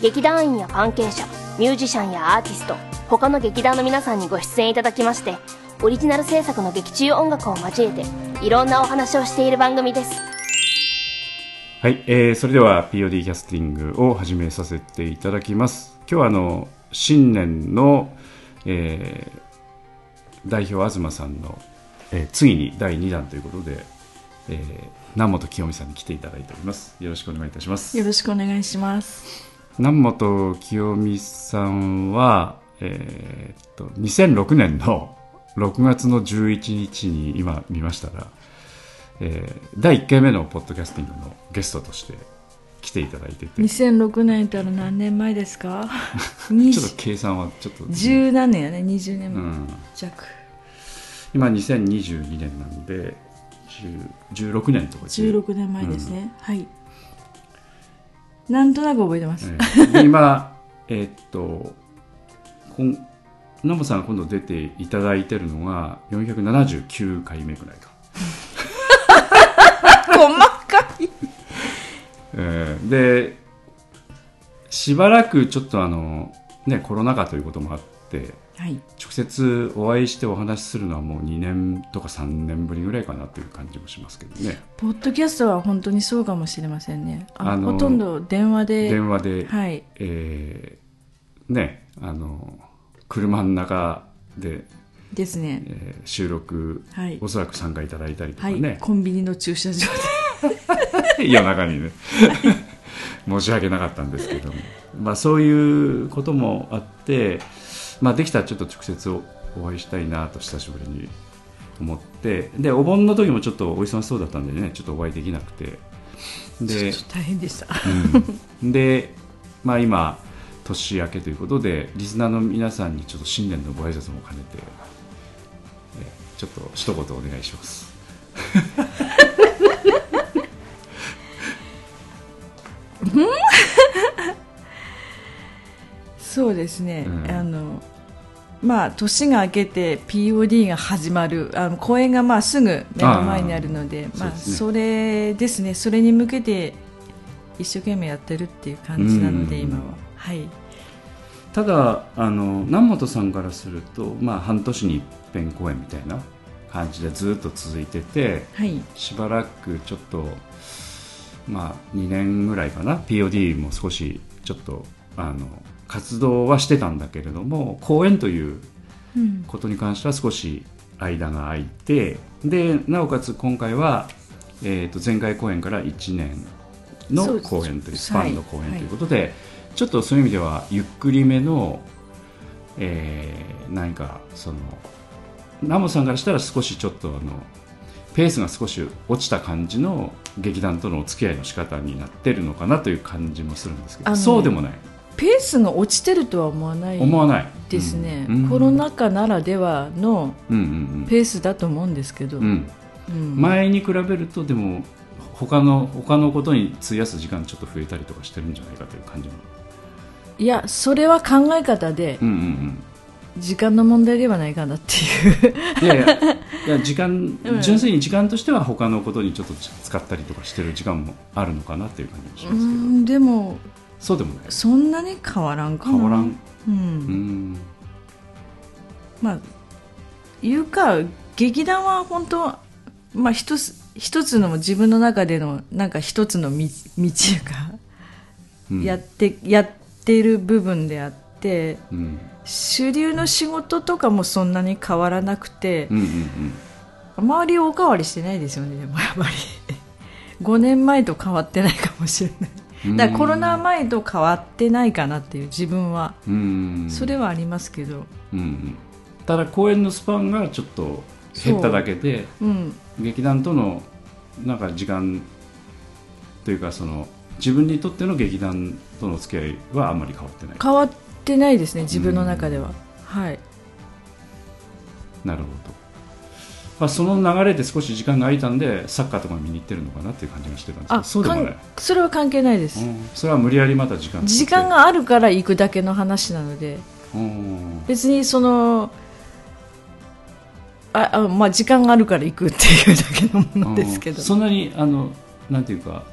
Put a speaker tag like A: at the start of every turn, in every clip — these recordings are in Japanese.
A: 劇団員や関係者ミュージシャンやアーティスト他の劇団の皆さんにご出演いただきましてオリジナル制作の劇中音楽を交えていろんなお話をしている番組です
B: はい、えー、それでは POD キャスティングを始めさせていただきます。今日はあの新年の、えー代表東さんの、えー次に第2弾ということで、えー南本清美さんに来ていただいております。よろしくお願いいたします。
C: よろしくお願いします
B: 南本清美さんは、えーっと2006年の6月の11日に今見ましたら、えー第1回目のポッドキャスティングのゲストとして来ていただいてて。ちょ
C: 2006年ったら何年前ですか？
B: っと
C: 20
B: 計算はちょっと、
C: 十何年やね。20年
B: うん、
C: 弱、
B: 今2022年なんで10 16年とか。で
C: 16年前ですね、はいなんとなく覚えてます、
B: えーで今 えーっとこん南本さんが今度出ていただいてるのが479回目ぐらいか。
C: 細かい。
B: えーでしばらくちょっとあの、ね、コロナ禍ということもあって
C: はい。
B: 直接お会いしてお話しするのはもう2年とか3年ぶりぐらいかなという感じもしますけどね。
C: ポッドキャストは本当にそうかもしれませんね。あ
B: あの
C: ほとんど電話で
B: 電話で、
C: はい。
B: えーねあの車の中で、
C: ですね。
B: えー収録
C: はい。
B: おそらく参加いただいたりとか
C: はい、
B: ね、
C: コンビニの駐車場で。
B: 夜中にね。申し訳なかったんですけども、まあ、そういうこともあって、まあ、できたらちょっと直接おお会いしたいなと久しぶりに思ってでお盆の時もちょっとお忙しそうだったんでねちょっとお会いできなくて。で
C: ちょっと大変でした。
B: うん。で、まあ、今年明けということでリスナーの皆さんにちょっと新年のご挨拶も兼ねてえちょっと一言お願いします
C: そうですね、
B: うん。
C: あのまあ年が明けて POD が始まる。あの公演がまあすぐ目の前にあるのでまあ
B: そ
C: れですね。それに向けて一生懸命やってるっていう感じなので
B: うん。
C: 今は。はい。
B: ただあの南本さんからすると、まあ、半年に一遍公演みたいな感じでずっと続いてて
C: はい。
B: しばらくちょっと、まあ、2年ぐらいかな。POD も少しちょっとあの活動はしてたんだけれども公演という
C: うん。
B: ことに関しては少し間が空いてでなおかつ今回は、えー、と前回公演から1年の公演というスパンの公演
C: はい。
B: ということで、ちょっとそういう意味ではゆっくりめの、えー何かそのナモさんからしたら少しちょっとあのペースが少し落ちた感じの劇団とのお付き合いの仕方になってるのかなという感じもするんですけどそうでもない
C: ペースが落ちてるとは思わない
B: 思わない。
C: ですね、
B: うん。
C: コロナ禍ならではのペースだと思うんですけど、
B: 前に比べるとでも他の他のことに費やす時間ちょっと増えたりとかしてるんじゃないかという感じも。
C: いやそれは考え方で
B: うんうん
C: 時間の問題ではないかなっていう。
B: うんいやいやいや時間
C: うん。
B: 純粋に時間としては他のことにちょっと使ったりとかしてる時間もあるのかなっていう感じもし
C: う
B: ますけど。
C: んでも
B: そうでもない。
C: そんなに変わらんかな。
B: 変わらん。
C: う、
B: うん。ん
C: まあいうか劇団は本当まあ一つ一つの自分の中でのなんか一つの道道が
B: うん。
C: やって、やってる部分であって
B: うん。
C: 主流の仕事とかもそんなに変わらなくて、
B: うんうん
C: 周りおかわりしてないですよねでもやっぱり。5年前と変わってないかもしれない。
B: うん
C: だからコロナ前と変わってないかなっていう自分は。
B: うん。
C: それはありますけど。
B: ただ公演のスパンがちょっと減っただけで
C: う。ん。
B: 劇団とのなんか時間というかその自分にとっての劇団との付き合いはあんまり変わってない。
C: 変わってないですね自分の中では、はい。
B: なるほど、まあ、その流れで少し時間が空いたんでサッカーとか見に行ってるのかなっていう感じがしてたんですけど
C: あ
B: そうでもない
C: それは関係ないです、
B: うん。それは無理やりまた時間
C: 時間があるから行くだけの話なので。
B: うん。
C: 別にそのああ、まあ、時間があるから行くっていうだけのものですけど。
B: うん。そんなにあのなんていうか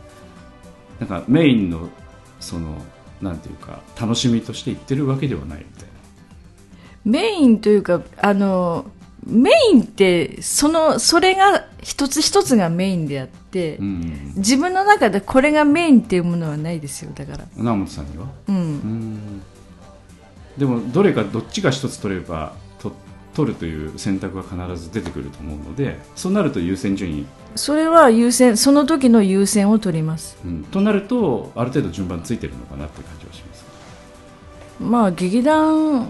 B: なんかメインのそのなんていうか楽しみとして行ってるわけではないみたいな。
C: メインというかあのメインってそのそれが一つ一つがメインであって、
B: うん。
C: 自分の中でこれがメインっていうものはないですよだから。
B: 直本さんには？
C: うん。
B: うん。でもどれかどっちか一つ取ればと取るという選択は必ず出てくると思うのでそうなると優先順位、
C: それは優先その時の優先を取ります。
B: うん、となるとある程度順番ついてるのかなっていう感じはします。
C: まあ劇団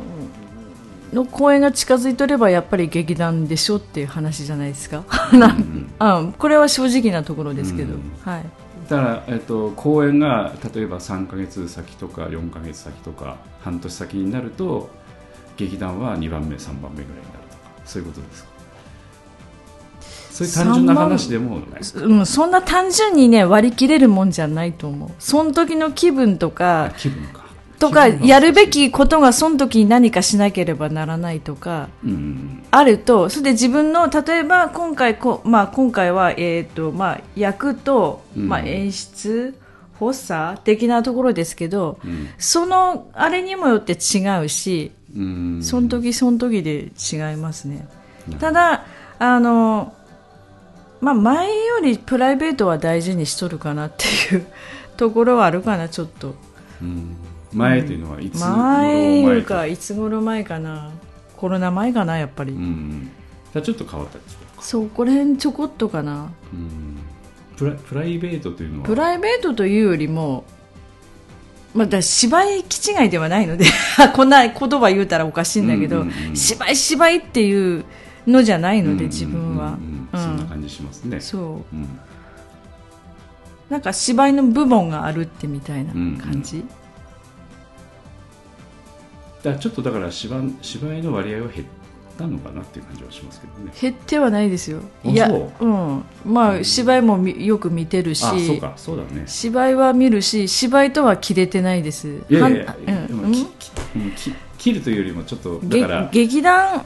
C: の公演が近づいとればやっぱり劇団でしょっていう話じゃないですか。
B: うん。
C: あこれは正直なところですけど、
B: うん。
C: はい。
B: だから、えっと、公演が例えば3ヶ月先とか4ヶ月先とか半年先になると劇団は2番目3番目ぐらいになるとかそういうことですか？そういう単純な話でも
C: うん、そんな単純にね割り切れるもんじゃないと思う。その時の気分と
B: あ
C: か
B: 気分か
C: とかやるべきことがその時に何かしなければならないとかあるとそれで自分の例えば今回こう、まあ、今回は、えーとまあ、役と、
B: うん。
C: まあ、演出発作的なところですけど
B: うん。
C: そのあれにもよって違うし
B: うん。
C: その時その時で違いますね。
B: な
C: ただあの、まあ、前よりプライベートは大事にしとるかなっていうところはあるかなちょっと。
B: うん前というのはいつ頃
C: 前いう
B: と
C: か。いつ頃前かな。コロナ前かなやっぱり、
B: うんじゃあちょっと変わったですか。
C: そこら辺ちょこっとかな。
B: うん。プラプライベートというのは？
C: プライベートというよりもまあ、だ芝居気違いではないので こんな言葉言うたらおかしいんだけど、
B: うんうんうん
C: 芝居芝居っていうのじゃないので、
B: うんうんうん
C: 自分は、
B: うん。
C: うん
B: そんな感じしますね。
C: そう。
B: うん。
C: なんか芝居の部門があるってみたいな感じ、
B: だからちょっとだから芝芝居の割合は減ったのかなっていう感じはしますけどね。
C: 減ってはないですよ。
B: あ
C: いや
B: そう？
C: うん。まあ芝居もみよく見てるし。
B: あそうか。そうだね。
C: 芝居は見るし芝居とは切れてないです。
B: いやいやいや
C: はん。
B: で
C: うん
B: 切るというよりもちょっとだ
C: げ
B: から
C: 劇団？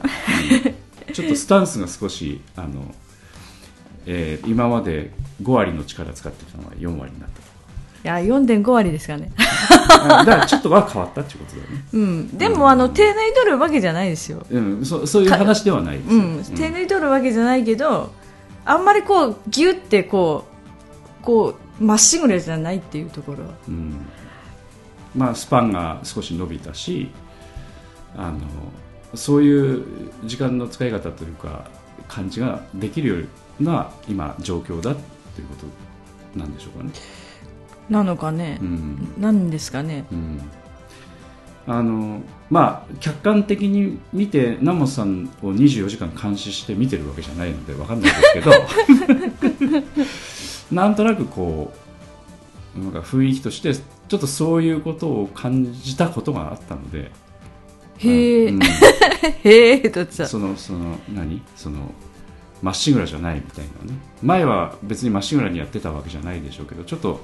B: ちょっとスタンスが少しあの、えー今まで5割の力使ってきたのが4割になっ
C: いや4.5割ですかね。
B: だからちょっとは変わったっていうことだよね。
C: うん。でもあの手抜いとるわけじゃないですよ。
B: うん、そそういう話ではないですよ、
C: うん、手抜いとるわけじゃないけどあんまりこうギュってこうこうまっしぐらじゃないっていうところ。
B: うん。まあ、スパンが少し伸びたしあのそういう時間の使い方というか感じができるような今状況だっていうことなんでしょうかね。
C: なのかね？
B: う、ん。
C: なんですかね？
B: うん。あのまあ、客観的に見て南本さんを24時間監視して見てるわけじゃないので分かんないですけど なんとなくこうなんか雰囲気としてちょっとそういうことを感じたことがあったので。
C: へえ、
B: うん。
C: へえとさ
B: そのその何？そのまっしぐらじゃないみたいなね。前は別にまっしぐらにやってたわけじゃないでしょうけどちょっと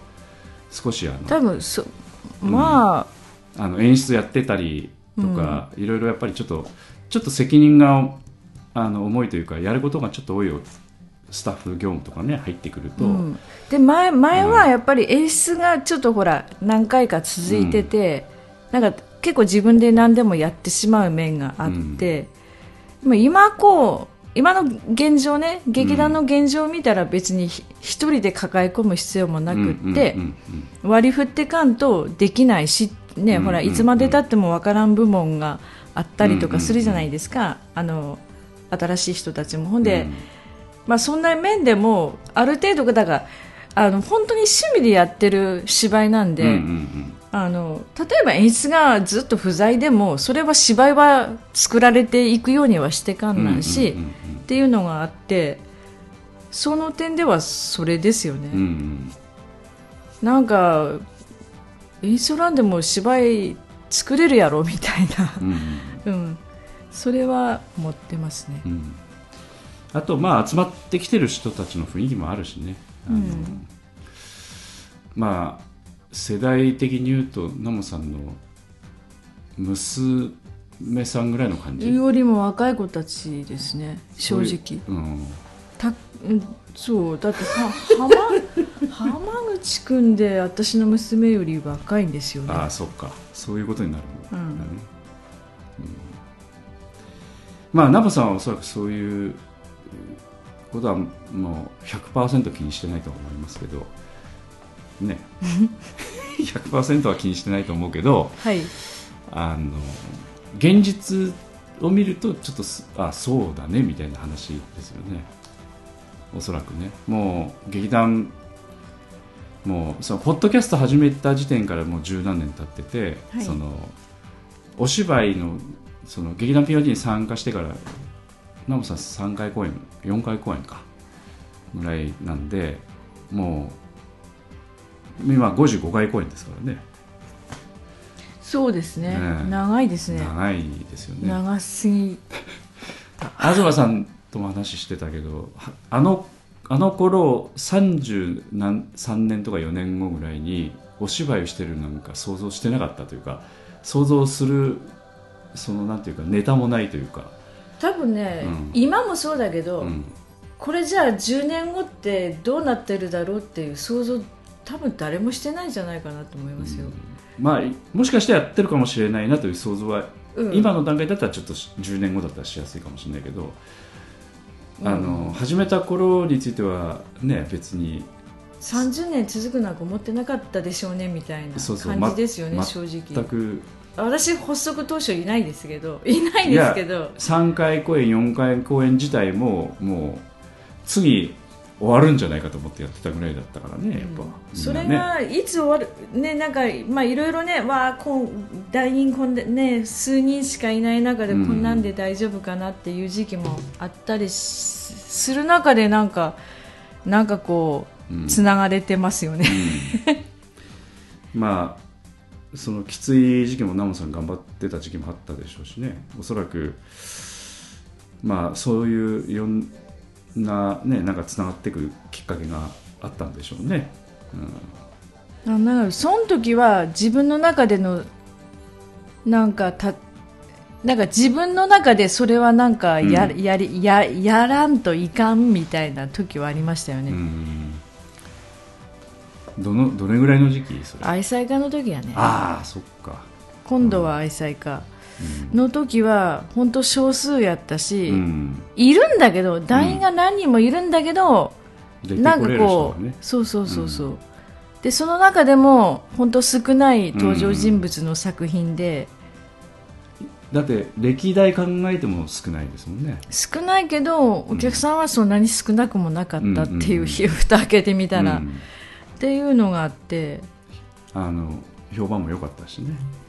B: 少しあの
C: 多分そまあ、
B: あの演出やってたりとか、いろいろやっぱりちょっとちょっと責任があの重いというかやることがちょっと多いよ。スタッフ業務とかね入ってくると、
C: うん、で前前はやっぱり演出がちょっとほら何回か続いてて、なんか結構自分で何でもやってしまう面があって、まあ今こう今の現状ね劇団の現状を見たら別にひ一人で抱え込む必要もなくって、
B: うんうん
C: 割り振ってかんとできないし、ね
B: うん
C: ほら
B: うん。
C: いつまでたってもわからん部門があったりとかするじゃないですか、あの新しい人たちも。ほんで、
B: うん。
C: まあ、そんな面でもある程度だからあの本当に趣味でやってる芝居なんで、
B: うんうんうん。
C: あの例えば演出がずっと不在でもそれは芝居は作られていくようにはしてかんなんし、
B: うんうん
C: っていうのがあってその点ではそれですよね。
B: うんうん。
C: なんかインストランでも芝居作れるやろみたいな、
B: うん
C: うん、それは持ってますね。
B: う。ん。あとまあ集まってきてる人たちの雰囲気もあるしね。あの、
C: うん。
B: まあ世代的に言うとナモさんの娘さんぐらいの感じ、
C: よりも若い子たちですね正直。
B: うん、
C: たうんそう。だっては 浜浜口君で私の娘より若いんですよね。
B: ああそっか。そういうことになるん。だね、
C: うん。
B: うんまあナモさんはおそらくそういうことはもう100%気にしてないと思いますけど。ね。100%は気にしてないと思うけど。
C: はい。
B: あの現実を見るとちょっとすあそうだねみたいな話ですよね。おそらくね。もう劇団もうそのポッドキャスト始めた時点からもう十何年経ってて、
C: はい。
B: そのお芝居のその劇団 POD に参加してからナモさん3回公演4回公演か。ぐらいなんでもう今55回公演ですからね
C: そうですね。
B: ね。え
C: 長いですね。
B: 長いですよね。
C: 長すぎ
B: 東さんとも話してたけどはあのあの頃33年とか4年後ぐらいにお芝居をしてるなんか想像してなかったというか想像するそのなんていうかネタもないというか、
C: 多分ね、
B: うん。
C: 今もそうだけど、
B: うん、
C: これじゃあ10年後ってどうなってるだろうっていう想像多分誰もしてないんじゃないかなと思いますよ、
B: まあもしかしてやってるかもしれないなという想像は、
C: うん。
B: 今の段階だったらちょっと10年後だったらしやすいかもしれないけど、あの始めた頃についてはね別に
C: 30年続くなんか思ってなかったでしょうねみたいな感じですよね
B: ま
C: 正直。
B: 全く。
C: 私発足当初いないですけどいないですけど。
B: 3回公演4回公演自体ももう次終わるんじゃないかと思ってやってたぐらいだったからねやっぱ、
C: それがいつ終わるねなんかまあいろいろねわあこん団員こんでね数人しかいない中でこんなんで大丈夫かなっていう時期もあったりしする中でなんかなんかこ
B: うん
C: うつながれてますよね、
B: まあそのきつい時期もナモさん頑張ってた時期もあったでしょうしね。おそらくまあそういうなねなんかつながっていくきっかけがあったんでしょうね、うん。
C: あなんかその時は自分の中でのなんかたなんか自分の中でそれはなんかや,、
B: うん。
C: やりややらんといかんみたいな時はありましたよね、
B: うん。どのどれぐらいの時期それ？
C: 愛妻家の時はね。
B: ああそっか、
C: 今度は愛妻家。
B: うん
C: の時は本当少数やったし、
B: うん、
C: いるんだけど団員が何人もいるんだけど、
B: 出て
C: なんか
B: こ
C: う、
B: がね
C: そうそうそうそう、でその中でも本当少ない登場人物の作品で、
B: だって歴代考えても少ないですもんね。
C: 少ないけどお客さんはそんなに少なくもなかったっていう、
B: うん
C: 蓋開けてみたら、
B: うん。
C: っていうのがあって。
B: あの評判も良かったしね、うん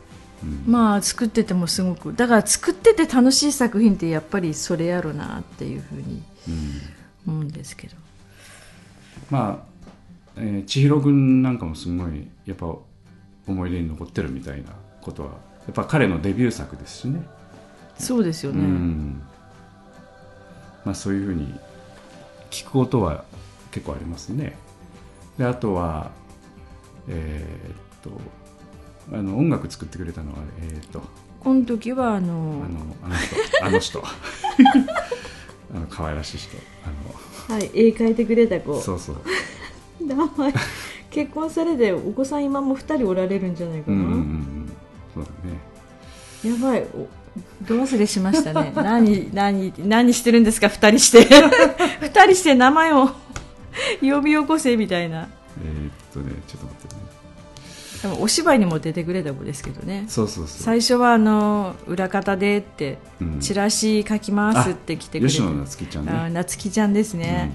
C: まあ作っててもすごく。だから作ってて楽しい作品ってやっぱりそれやろなっていうふうに
B: うん。
C: 思うんですけど。
B: まあ、えー千尋君なんかもすごいやっぱ思い出に残ってるみたいなことはやっぱ彼のデビュー作ですしね。
C: そうですよね、
B: うん。まあ、そういうふうに聞くことは結構ありますね。であとはえーっとあの音楽作ってくれたのはえーっと。
C: この時はあ
B: あ
C: の
B: の あの人。あの人。あの可愛らしい人。あ
C: はい、絵描いてくれた子。
B: のそうそう。
C: 名前。結婚されてお子さん今も2人おられるんじゃないかな、
B: うんうんうんうん。そうだね。
C: やばい。おど忘れしましたね。何何何してるんですか？2人して。2人して名前を呼び起こせみたいな。
B: えーっとねちょっと待って。ね
C: でもお芝居にも出てくれた子ですけどね。
B: そうそうそう。
C: 最初はあの裏方でって、
B: うん。
C: チラシ書きますって来てくれて。
B: 吉野夏樹ちゃん
C: あ
B: ね
C: 夏希ちゃんですね、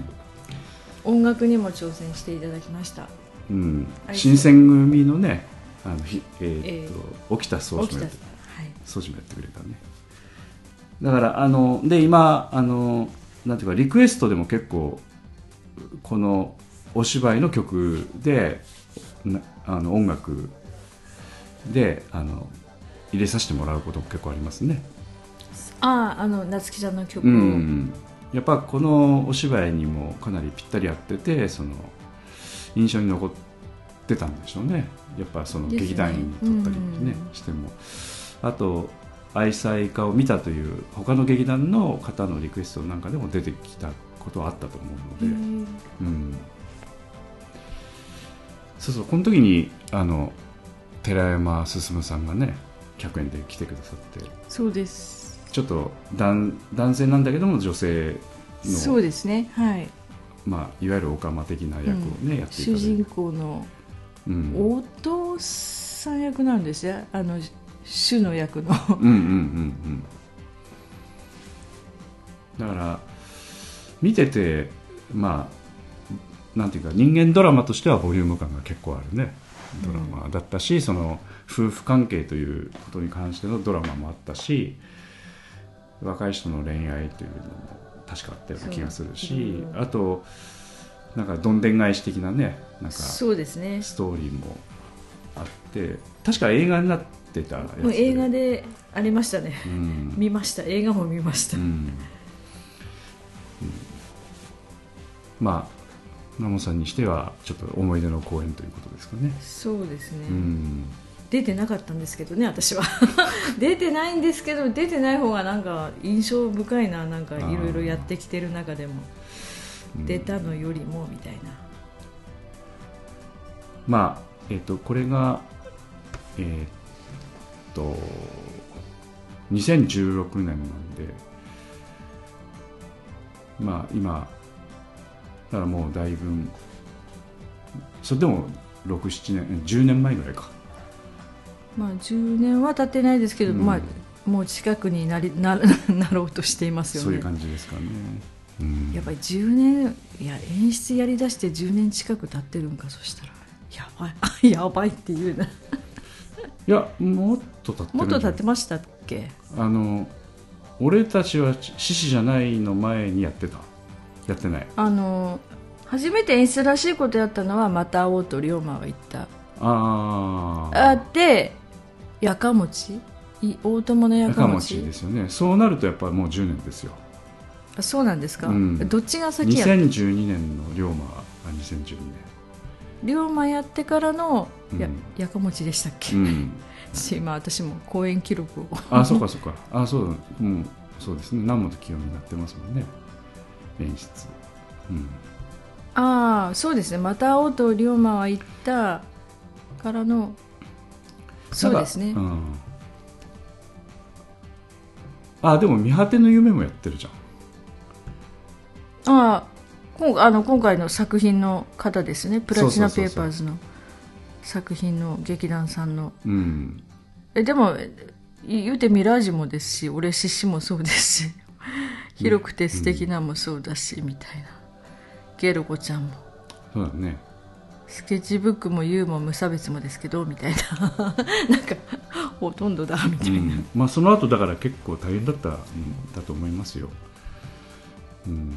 C: 音楽にも挑戦していただきました。
B: うん、うん
C: あ
B: 新選組のねあのひえーっと、
C: え
B: 沖田総
C: 起き
B: もや
C: はい。
B: って総司もやってくれたね。だからあので今あのなんていうかリクエストでも結構このお芝居の曲でなあの音楽であの入れさせてもらうことも結構ありますね。
C: あああの夏希ちゃんの曲を、
B: うん、やっぱこのお芝居にもかなりぴったり合っててその印象に残ってたんでしょうね。やっぱその劇団員に撮ったりね
C: うん
B: しても。あと愛妻家を見たという他の劇団の方のリクエストなんかでも出てきたことはあったと思うので、うん、そうそうこの時にあの寺山進さんがね100円で来てくださって。
C: そうです。
B: ちょっと男男性なんだけども女性の、
C: そうですね。はい。
B: まあ、いわゆるオカマ的な役をね、やっていた
C: 主人公の
B: うん、
C: お父さん役なんですよ。あの主の役の。
B: うんうんうんうん。だから見ててまあなんていうか人間ドラマとしてはボリューム感が結構あるね。ドラマだったし、その夫婦関係ということに関してのドラマもあったし若い人の恋愛というのも確かあったような気がするしあとなんかどんでん返し的なねなんか
C: そうですね。
B: ストーリーもあって確か映画になってたやつ。
C: もう映画でありましたね。
B: うん。
C: 見ました。映画も見ました、
B: うん。うん。まあナモさんにしてはちょっと思い出の公演ということですかね。
C: そうですね、
B: うん。
C: 出てなかったんですけどね私は。出てないんですけど出てない方がなんか印象深いななんかいろいろやってきてる中でも。
B: うん。
C: 出たのよりもみたいな。
B: まあえっ、とこれがえっ、と2016年なんでまあ今だからもうだいぶそれでも67年10年前ぐらいか。
C: まあ10年は経ってないですけど、
B: うん。
C: まあもう近くになりな なろうとしていますよね。
B: そういう感じですかね。うん。
C: やっぱり10年いや演出やりだして10年近く経ってるんかそしたら。やばい。あ やばいっていうな。い
B: やもっと経ってる
C: もっと経ってましたっけ？
B: あの俺たちは獅子じゃないの前にやってた。やってない。
C: あの初めて演出らしいことやったのはまた会おうと龍馬は言った。
B: ああ
C: あでやかもち。い大友のやか
B: も
C: もち
B: ちですよね。そうなるとやっぱりもう10年ですよ。
C: あそうなんですか、
B: うん。
C: どっちが先や
B: 2012年の龍馬が2012
C: 龍馬やってからのや,、
B: うん。
C: やかもちでしたっけ、
B: 年うん。
C: 私今私も公演記録を。
B: あそうかそうか。あそうだうんそうですね。南本清美になってますもんね。演出。うん
C: ああそうですね。また会おうと龍馬は言ったからのそうですね、
B: うん、あでも見果ての夢もやってるじゃん。
C: ああ今あの今回の作品の方ですね。プラチナペーパーズの作品の劇団さんの。
B: うん。
C: えでもい言うてミラージュもですし俺獅子もそうですし広くて素敵なもそうだし、みたいなゲルコちゃんも。
B: そうだね。
C: スケッチブックもユーも無差別もですけどみたいな。なんかほとんどだみたいな、
B: うん。まあ、その後だから結構大変だったんだと思いますよ、うん、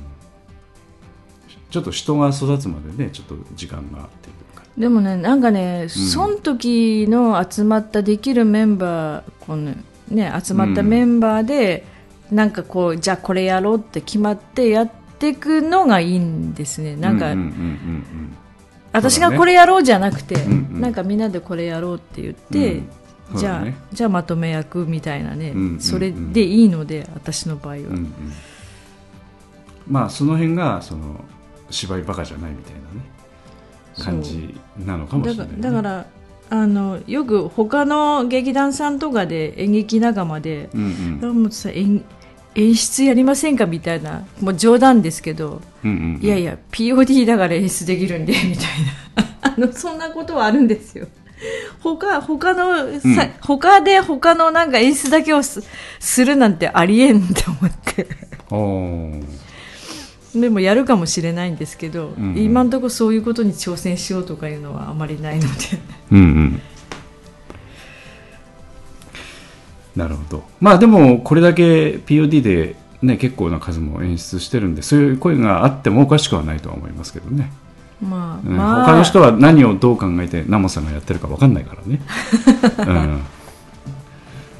B: ちょっと人が育つまでねちょっと時間がっていうか。
C: でもねなんかね、その時の集まったできるメンバーこのね集まったメンバーで、なんかこうじゃあこれやろうって決まってやっていくのがいいんですね。なんか、私がこれやろうじゃなくて、
B: んうん。
C: なんかみんなでこれやろうって言って、
B: うん。そう
C: じゃあ、じゃあまとめ役みたいなね、
B: うんうんうん。
C: それでいいので私の場合は、
B: うんうん。まあその辺がその芝居バカじゃないみたいなね感じなのかもしれない、ね、
C: だからあのよく他の劇団さんとかで演劇仲間で
B: うんうん。
C: もうさ演演出やりませんか？みたいなもう冗談ですけど、
B: うんうん
C: いやいや POD だから演出できるんでみたいな。あのそんなことはあるんですよ。他他のさ、
B: うん。
C: 他で他のなんか演出だけをすするなんてありえんって思って。でもやるかもしれないんですけど、
B: うんうん。
C: 今のところそういうことに挑戦しようとかいうのはあまりないので。
B: うんうんなるほど。まあでもこれだけ POD でね結構な数も演出してるんでそういう声があってもおかしくはないとは思いますけどね。
C: まあ、
B: うん。
C: まあ。
B: 他の人は何をどう考えてナモさんがやってるか分かんないからね、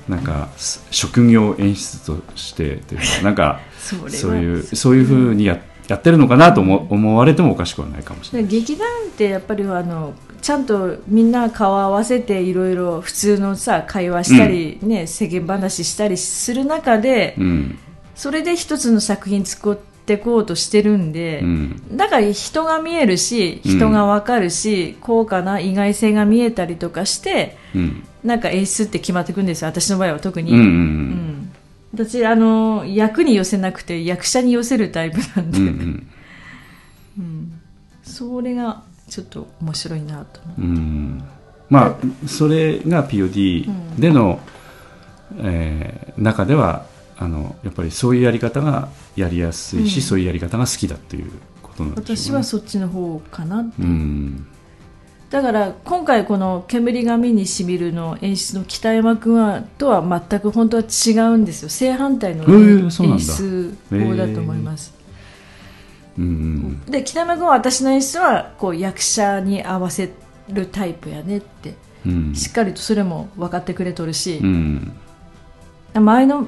B: うん、なんかす職業演出としてというかなんか
C: そ
B: ういうそういうふうにややってるのかなと思思われてもおかしくはないかもしれない。
C: 劇団ってやっぱりあのちゃんとみんな顔合わせていろいろ普通のさ会話したり、ね世間話したりする中で、
B: うん。
C: それで一つの作品作っていこうとしてるんで、
B: うん。
C: だから人が見えるし人がわかるし、高価な意外性が見えたりとかして
B: うん。
C: なんか演出って決まっていくんですよ。私の場合は特に、
B: うんうん。
C: うん私あの役に寄せなくて役者に寄せるタイプなんで、
B: うんうん。
C: それがちょっと面白いなと思う。
B: うん。まあそれが POD での、えー中ではあのやっぱりそういうやり方がやりやすいし、
C: うん。
B: そういうやり方が好きだということなんでしょうね。
C: 私はそっちの方かなって
B: うん
C: だから今回この「煙が目にしみる」の演出の北山君はとは全く本当は違うんですよ。正反対の演
B: だ。
C: 出法だと思います、
B: うん
C: で北山君は私の演出はこう役者に合わせるタイプやねって
B: うん。
C: しっかりとそれも分かってくれとるし
B: う、ん。
C: 前のん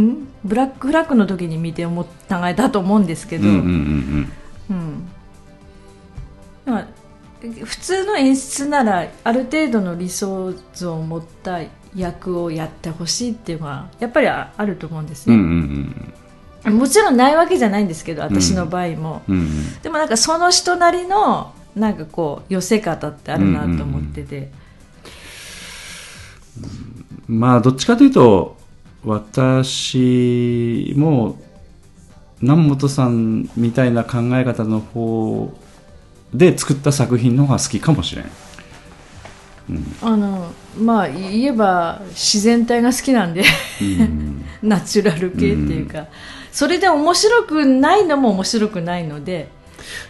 C: ん？ブラックフラッグの時に見て思っ考えたと思うんですけど、
B: うんうんうん。
C: うん。まあ普通の演出ならある程度の理想像を持った役をやってほしいっていうのはやっぱりああると思うんです
B: うんうんう
C: ね、
B: ん。
C: もちろんないわけじゃないんですけど私の場合も、
B: うんうん。
C: でもなんかその人なりのなんかこう寄せ方ってあるなと思ってて、
B: まあどっちかというと私も南本さんみたいな考え方の方で作った作品の方が好きかもしれん。
C: あのまあ言えば自然体が好きなんで
B: うん。
C: ナチュラル系っていうか、それで面白くないのも面白くないので。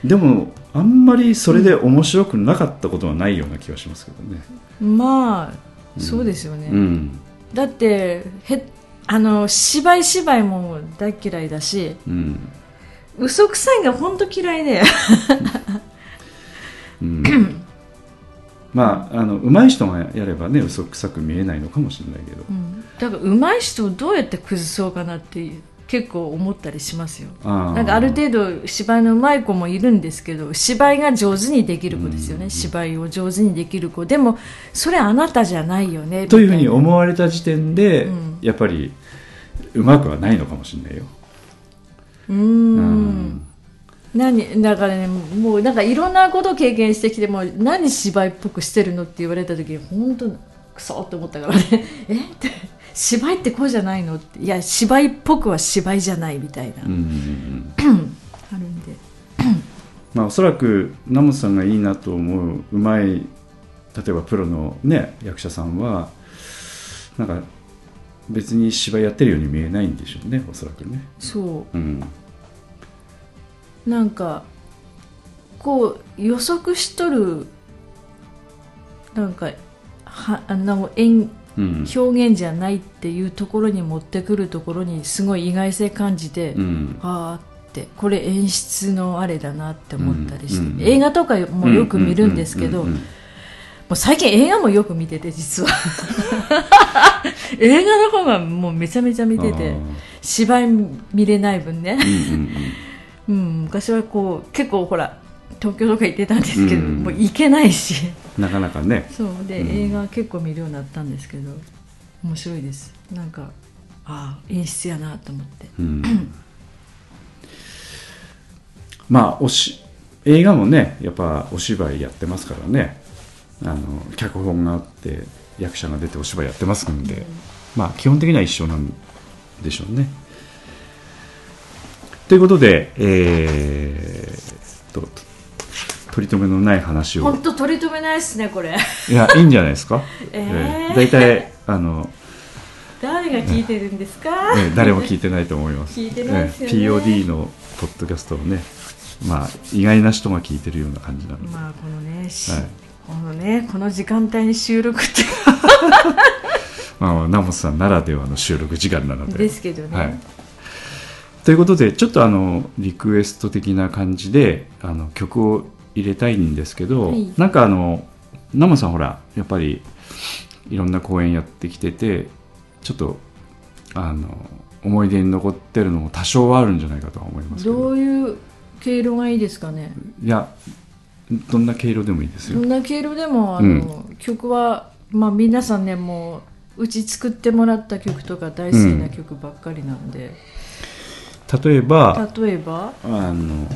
B: でもあんまりそれで面白くなかったことはないような気がしますけどね。
C: まあそうですよね、
B: うん。
C: だってへあの芝居芝居も大嫌いだし
B: うん。
C: 嘘くさいが本当嫌いで
B: うん。まああの上手い人がやればね嘘くさく見えないのかもしれないけど。
C: だから上手い人をどうやって崩そうかなって結構思ったりしますよ。なんかある程度芝居の上手い子もいるんですけど芝居が上手にできる子ですよね、芝居を上手にできる子でもそれあなたじゃないよね
B: というふうに思われた時点で、
C: うん。
B: やっぱりうまくはないのかもしれないよ。
C: う
B: ん
C: 何だからねもうなんかいろんなことを経験してきても何芝居っぽくしてるのって言われた時本当クソって思ったからね。え？って。芝居ってこうじゃないの？って。いや芝居っぽくは芝居じゃないみたいな、
B: うんうんうん
C: あるんで。
B: まあ、おそらくナモさんがいいなと思ううまい例えばプロの、ね、役者さんはなんか別に芝居やってるように見えないんでしょうねおそらくね。
C: そ
B: う。ん。
C: うなんかこう予測しとるなんかはあの演
B: うん。
C: 表現じゃないっていうところに持ってくるところにすごい意外性感じて、
B: うん。
C: あーってこれ演出のあれだなって思ったりして、
B: うん。うん。
C: 映画とかもよく見るんですけど、もう最近映画もよく見てて実は。映画の方がもうめちゃめちゃ見てて芝居見れない分ね
B: うん
C: 昔はこう結構ほら東京とか行ってたんですけど、
B: うん。
C: もう行けないし。
B: うんなかなかね。
C: そうで、
B: うん。
C: 映画結構見るようになったんですけど面白いです。なんかああ演出やなと思って。
B: うん。まあおし映画もねやっぱお芝居やってますからね。あの脚本があって役者が出てお芝居やってますんで、まあ基本的には一緒なんでしょうね。ということで、えー、と取り留めのない話を。
C: 本当取り留めないですねこれ。
B: いやいいんじゃないですか？
C: えー。
B: 大体あの
C: 誰が聞いてるんですか、
B: えー誰も聞いてないと思います。
C: 聞いてないですよね。
B: えー POD のポッドキャストをね、まあ意外な人が聞いてるような感じなので、
C: まあこのね、し
B: はい。
C: このねこの時間帯に収録って。
B: まあナモスさんならではの収録時間なので、
C: ですけどね、
B: はい。ということでちょっとあのリクエスト的な感じであの曲を入れたいんですけど、
C: はい。
B: なんかあのナモさんほらやっぱりいろんな公演やってきててちょっとあの思い出に残ってるのも多少はあるんじゃないかとは思いますけど。
C: どういう経路がいいですかね？
B: いやどんな経路でもいいですよ。
C: どんな経路でもあの、曲は、まあ、皆さんねもううち作ってもらった曲とか大好きな曲ばっかりなんで、
B: 例えば
C: 例えば？
B: あの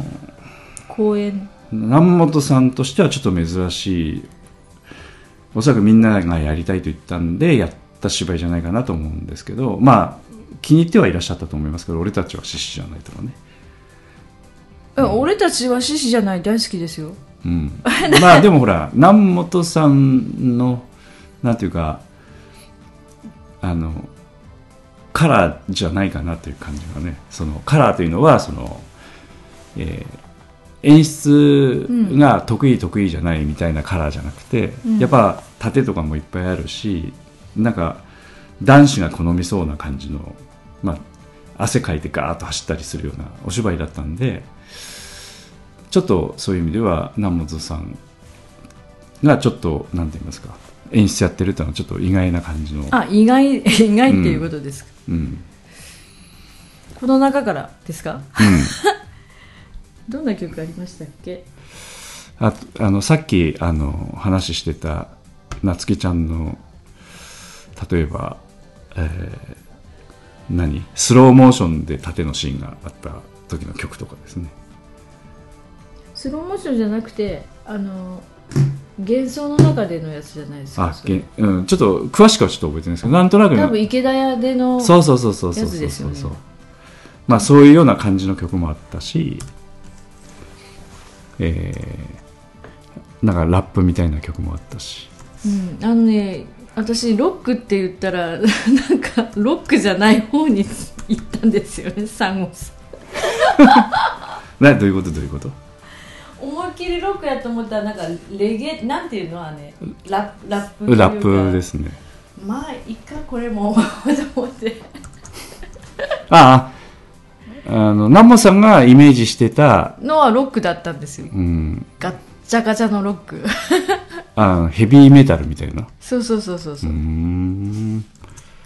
C: 公演？
B: 南本さんとしてはちょっと珍しい。おそらくみんながやりたいと言ったんでやった芝居じゃないかなと思うんですけどまあ気に入ってはいらっしゃったと思いますけど俺たちは獅子じゃないとかね、
C: え俺たちは獅子じゃない大好きですよ。
B: うん、まあでもほら南本さんのなんていうかあのカラーじゃないかなという感じがねそのカラーというのはその、えー演出が得意得意じゃないみたいなカラーじゃなくて、
C: うん。
B: やっぱ盾とかもいっぱいあるしなんか男子が好みそうな感じの、まあ、汗かいてガーッと走ったりするようなお芝居だったんでちょっとそういう意味では南本さんがちょっとなんて言いますか演出やってるっていうのはちょっと意外な感じの、
C: あ意外意外っていうことですか、
B: うん。
C: この中からですか？
B: うん、
C: どんな曲ありましたっけ？
B: ああのさっきあの話してた夏希ちゃんの例えば、えー何？スローモーションで縦のシーンがあった時の曲とかですね。
C: スローモーションじゃなくてあの幻想の中でのやつじゃないですか
B: あげ、うん、ちょっと詳しくはちょっと覚えてないですけどなんとなく
C: 多分池田屋での
B: そうそうそうそうそうそうそうそう。まあそういうような感じの曲もあったしえー、なんかラップみたいな曲もあったし。
C: うん、あのね私ロックって言ったら なんかロックじゃない方に行ったんですよねサンゴさん。
B: などういうことどういうこと？
C: 思いっきりロックやと思ったらなんかレゲエなんていうのはねララップっていうか。
B: ラップですね。
C: まあいっかこれも と思って。
B: ああ。あの南本さんがイメージしてた、
C: のはロックだったんですよ。
B: うん、
C: ガッチャガチャのロック。
B: あヘビーメタルみたいな。
C: そうそうそうそうそう。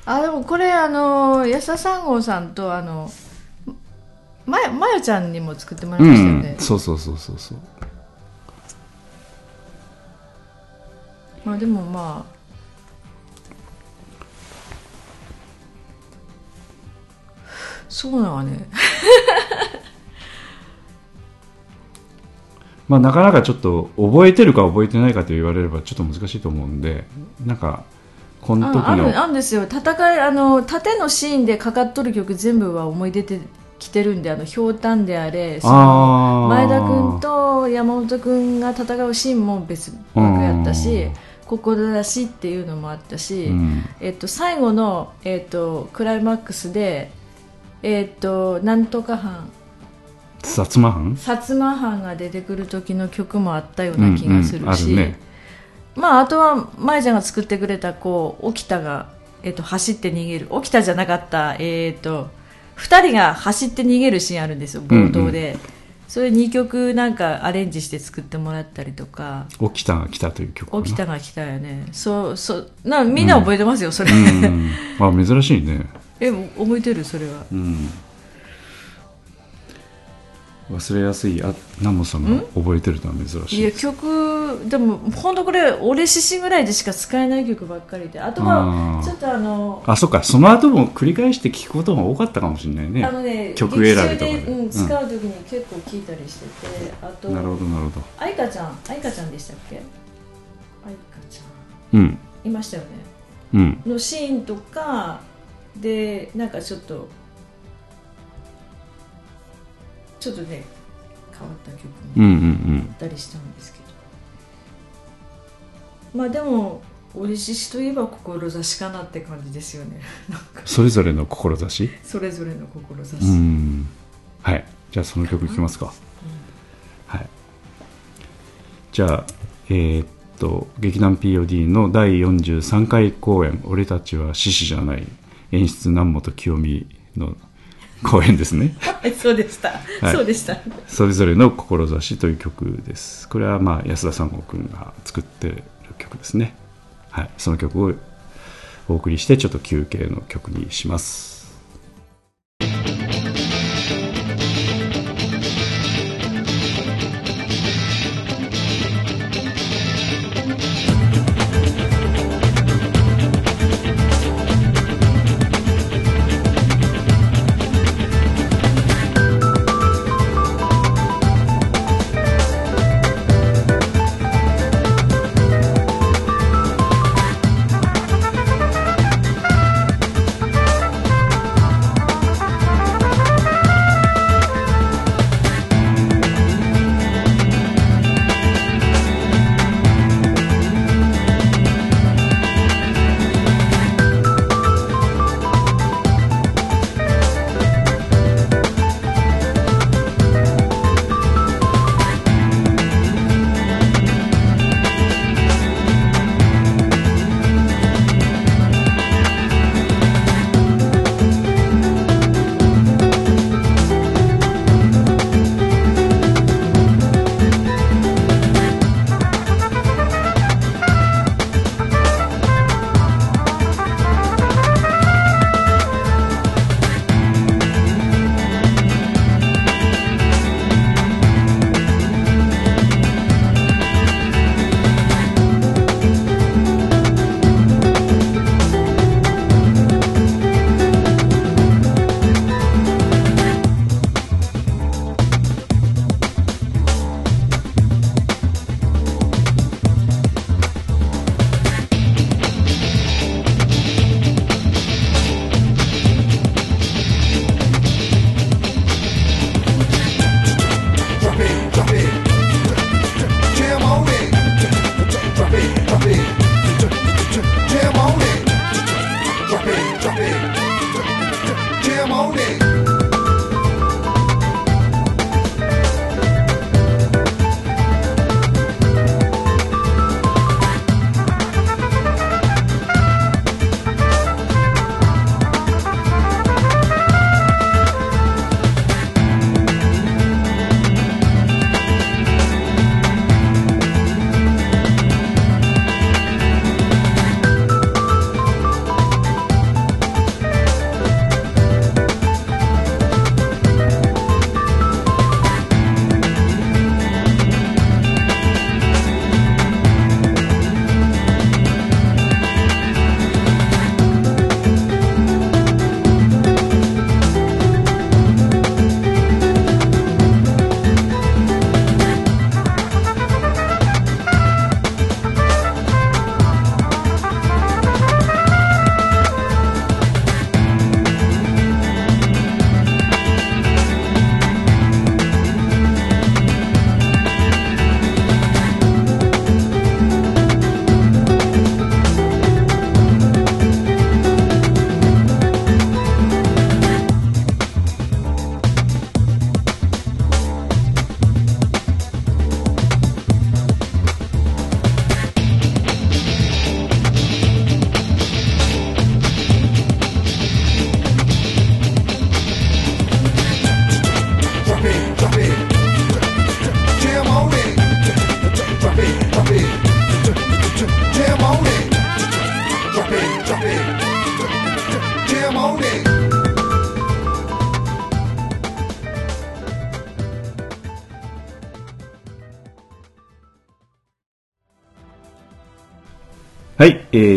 C: あでもこれあの安田三郷さんとあのまやまやちゃんにも作ってもら
B: う
C: いましたよね。
B: ん、そうそうそうそうそう。
C: まあでもまあそうなのね。
B: まあなかなかちょっと覚えてるか覚えてないかと言われればちょっと難しいと思うんでなんかこの時の
C: あるんですよ。戦いあの縦のシーンでかかっとる曲全部は思い出てきてるんであのひょうたんであれその前田君と山本君が戦うシーンも別枠やったし
B: うん。
C: 志っていうのもあったし、
B: うん。
C: えっと、最後の、えっと、クライマックスで、えっと、なんとか藩
B: 薩摩藩
C: 薩摩藩が出てくる時の曲もあったような気がするし、
B: うんうんあるね。
C: まあ、あとは舞ちゃんが作ってくれたこう沖田が、えっと、走って逃げる。沖田じゃなかった、えっと、2人が走って逃げるシーンあるんですよ冒頭で、それ2曲なんかアレンジして作ってもらったりとか。
B: 沖田が来たという曲かな。
C: 沖田が来たよね。そうそうなみんな覚えてますよ、それ、
B: うん。あ珍しいね。
C: え覚えてる？それは。
B: うん忘れやすいあ南本さんが覚えてるのは珍しい。
C: いや曲でも本当これ俺獅子ぐらいでしか使えない曲ばっかりであとはちょっとあの
B: あそっか。その後も繰り返して聞くことが多かったかもしれないね。
C: あのね
B: 曲選びとかで。
C: う
B: うん
C: ん、使う時に結構聞いたりしてて、あと
B: なるほどなるほど。
C: 愛花ちゃん愛花ちゃんでしたっけ？愛花ちゃ
B: うん
C: ん。いましたよね。
B: うん。
C: のシーンとかでなんかちょっとちょっとね変わった曲も
B: うんうんうん。
C: ったりしたんですけど。まあでも折獅子といえば志かなって感じですよね。
B: それぞれの志？
C: それぞれの志、
B: うん。はい。じゃあその曲いきますか、はい。じゃあえーっと劇団 POD の第43回公演「俺たちは獅子じゃない」演出南本清美の公演ですね。
C: は いそうでした、
B: はい。
C: そうでした。
B: それぞれの志という曲です。これはまあ安田三郷君が作ってる曲ですね。はい。その曲をお送りしてちょっと休憩の曲にします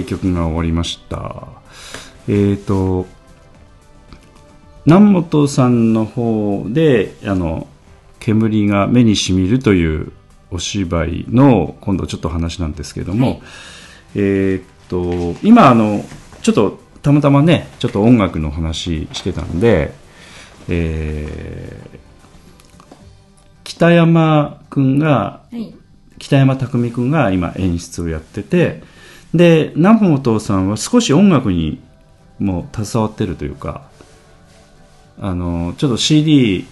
B: 曲が終わりました。えーと、南本さんの方で、あの、煙が目にしみるというお芝居の、今度ちょっと話なんですけれども、
C: はい
B: えーと、今、あの、ちょっとたまたまね、ちょっと音楽の話してたんで、えー北山くんが
C: はい
B: 北山匠君が今演出をやっててで南本さんは少し音楽にも携わってるというかあのちょっと CD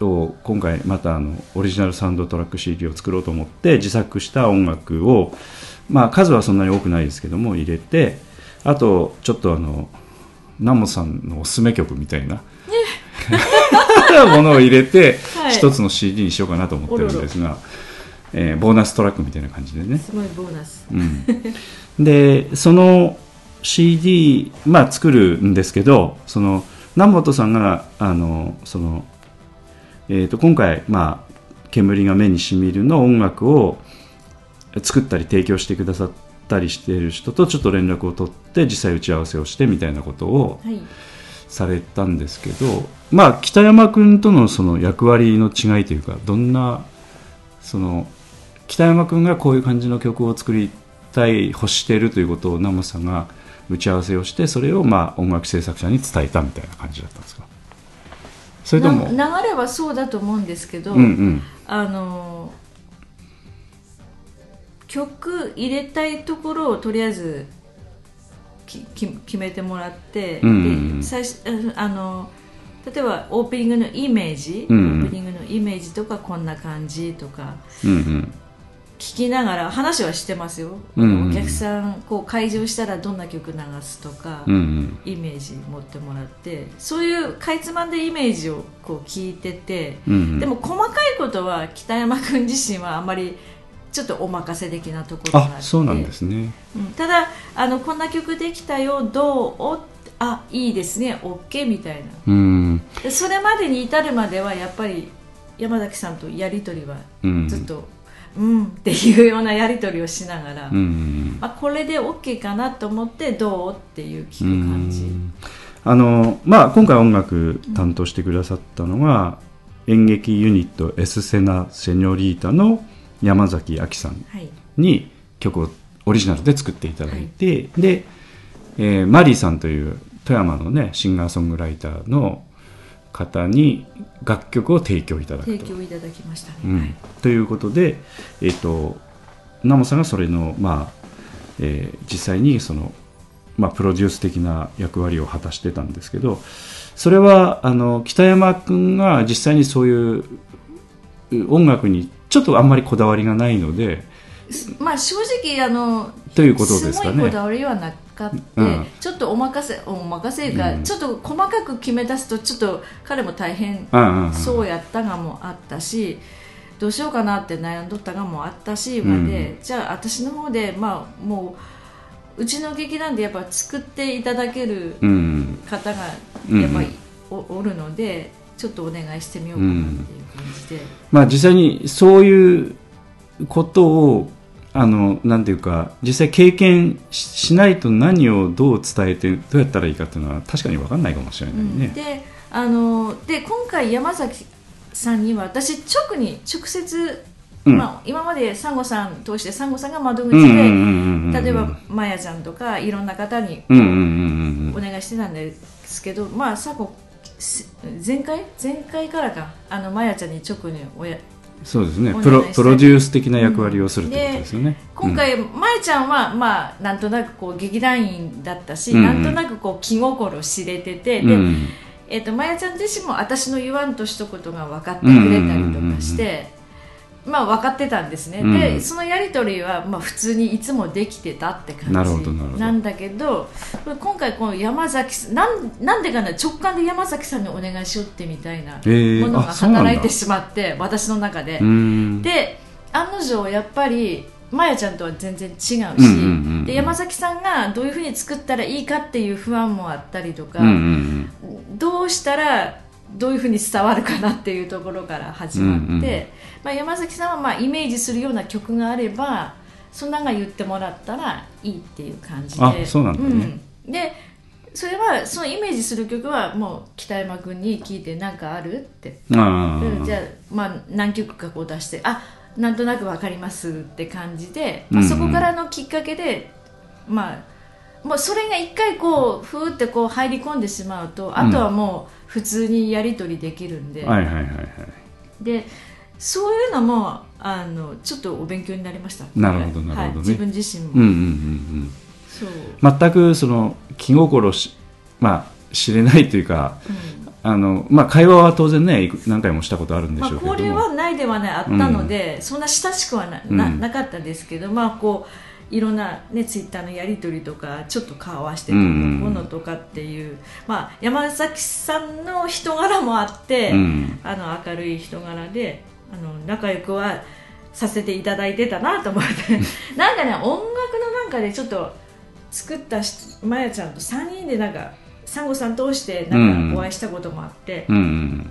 B: を今回またあのオリジナルサウンドトラック CD を作ろうと思って自作した音楽を、まあ、数はそんなに多くないですけども入れてあとちょっとあの南本さんのおすすめ曲みたいな ものを入れて、
C: はい。
B: 一つの CD にしようかなと思ってるんですが、えーボーナストラックみたいな感じでね。
C: すごいボーナス。
B: うん、でその CD、まあ、作るんですけどその南本さんがあのその、えー、と今回、まあ「煙が目にしみる」の音楽を作ったり提供してくださったりしている人とちょっと連絡を取って実際打ち合わせをしてみたいなことを
C: はい。
B: されたんですけど、まあ、北山君とのその役割の違いというかどんなその北山君がこういう感じの曲を作りたい欲しているということを南本さんが打ち合わせをしてそれをまあ音楽制作者に伝えたみたいな感じだったんですか？それとも
C: な流れはそうだと思うんですけど、
B: うんうん。
C: あの曲入れたいところをとりあえずきき決めてもらって、
B: うんうんうん。
C: で最初あの例えばオープニングのイメージ、
B: うんうん。
C: オープニングのイメージとかこんな感じとか
B: うんうん
C: 聞きながら話はしてますよ、
B: うんうんうん。
C: お客さんこう会場したらどんな曲流すとか、
B: うんうん。
C: イメージ持ってもらってそういうかいつまんでイメージをこう聞いてて、
B: うんうん。
C: でも細かいことは北山君自身はあんまりちょっとお任せ的なところがあって。
B: あそうなんですね。
C: うん。ただあのこんな曲できたよどう？おあいいですね。OK みたいな。
B: うん。
C: でそれまでに至るまではやっぱり山崎さんとやり取りは
B: うん。
C: ずっと、うん、っていうようなやり取りをしながら、
B: うん
C: あ、これで OK かなと思ってどうっていう聞く感じ。
B: うんあのまあ、今回音楽担当してくださったのが、演劇ユニットエスセナ・セニョリータの山崎亜紀さん
C: はい。
B: に曲をオリジナルで作っていただいて、で、えーマリーさんという富山のねシンガーソングライターの方に楽曲を提供いただくと。
C: 提供いただきましたね、
B: うん、ということで、えっとナモさんがそれの、まあえー実際にその、まあ、プロデュース的な役割を果たしてたんですけどそれはあの北山君が実際にそういうう音楽にちょっとあんまりこだわりがないので
C: まあ正直あの
B: ということですか
C: ごいこ
B: ね。
C: だわりはなかって、
B: うん。
C: ちょっとお任せお任せが、
B: うん。
C: ちょっと細かく決め出すとちょっと彼も大変そうやったがもあったしどうしようかなって悩んどったがもあったし
B: うん。
C: まで、じゃあ私の方でまあもううちの劇団でやっぱ作っていただける
B: うん。
C: 方が
B: うん。
C: やっぱりお,、おるのでちょっとお願いしてみようかなっていう感じで、
B: まあ、実際にそういうことをあのなんていうか実際経験ししないと何をどう伝えてどうやったらいいかっていうのは確かに分かんないかもしれないね。
C: であので今回山崎さんには私直に直接、
B: うん。
C: まあ、今までサンゴさん通してサンゴさんが窓口で、
B: うんうんうんうんうん
C: 例えばマヤちゃんとかいろんな方に
B: うんうんうんうん
C: お願いしてたんですけど、まあサゴす前回？前回からか。あのマヤちゃんに直におや
B: そうですね。プロプロデュース的な役割をするってことですよね。
C: 今回、まやちゃんは、まあ、なんとなくこう劇団員だったし、
B: うん。うん
C: なんとなくこう気心知れてて、で
B: うん。うん
C: えっとまやちゃん自身も私の言わんと一言が分かってくれたりとかして、まあ分かってたんですね、
B: うん。
C: でそのやり取りはまあ普通にいつもできてたって感じなんだけど今回この山崎さんなんなんでかな直感で山崎さんにお願いしようってみたいな
B: えー
C: ものが働いてしまって、私の中で。
B: うん。
C: で案の定やっぱりまやちゃんとは全然違うし、
B: うんうんうんうん
C: で山崎さんがどういうふうに作ったらいいかっていう不安もあったりとか、
B: うんうん
C: どうしたらどういうふうに伝わるかなっていうところから始まって、
B: うんうん
C: まあ、山崎さんはまあイメージするような曲があればそんなのが言ってもらったらいいっていう感じで。
B: あそうなんだね。
C: うん。でそれはそのイメージする曲はもう北山君に聞いて何かあるって。
B: うんあ
C: うんじゃあ、まあ、何曲かこう出してあなんとなくわかりますって感じで、まあ
B: うんうん。
C: そこからのきっかけで、まあ、もうそれが一回こうふーってこう入り込んでしまうとあとはもう普通にやり取りできるんで,、
B: あはいはいはいはい。
C: でそういうのもあのちょっとお勉強になりました。
B: なるほどなるほどね。
C: はい、自分自身も、
B: うんうんうん
C: そう、
B: うん。全くその気心しまあ知れないというか
C: うん。
B: あのまあ会話は当然ね何回もしたことあるんで
C: まあ、
B: しょうけど。も、
C: 交流はないではないあったので、そんな親しくはなな,、
B: うん。
C: なかったですけど、まあ、こういろんな、ね、ツイッターのやり取りとかちょっと交わしてどうのこうのとかっていう、まあ、山崎さんの人柄もあって、
B: うん。
C: あの明るい人柄であの仲良くはさせていただいてたなと思って。なんかね音楽のなんかでちょっと作った人まやちゃんと3人でなんかサンゴさん通してなんかお会いしたこともあって、
B: うん。うん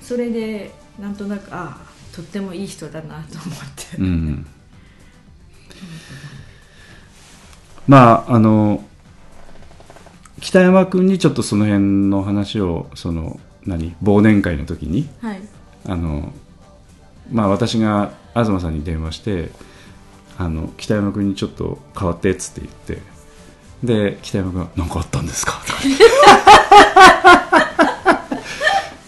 C: それでなんとなくああとってもいい人だなと思って、
B: うんうん。まああの北山君にちょっとその辺の話をその何忘年会の時に
C: はい。
B: あのまあ私が東さんに電話してあの北山君にちょっと代わってっつって言ってで北山君が「何かあったんですか?」とか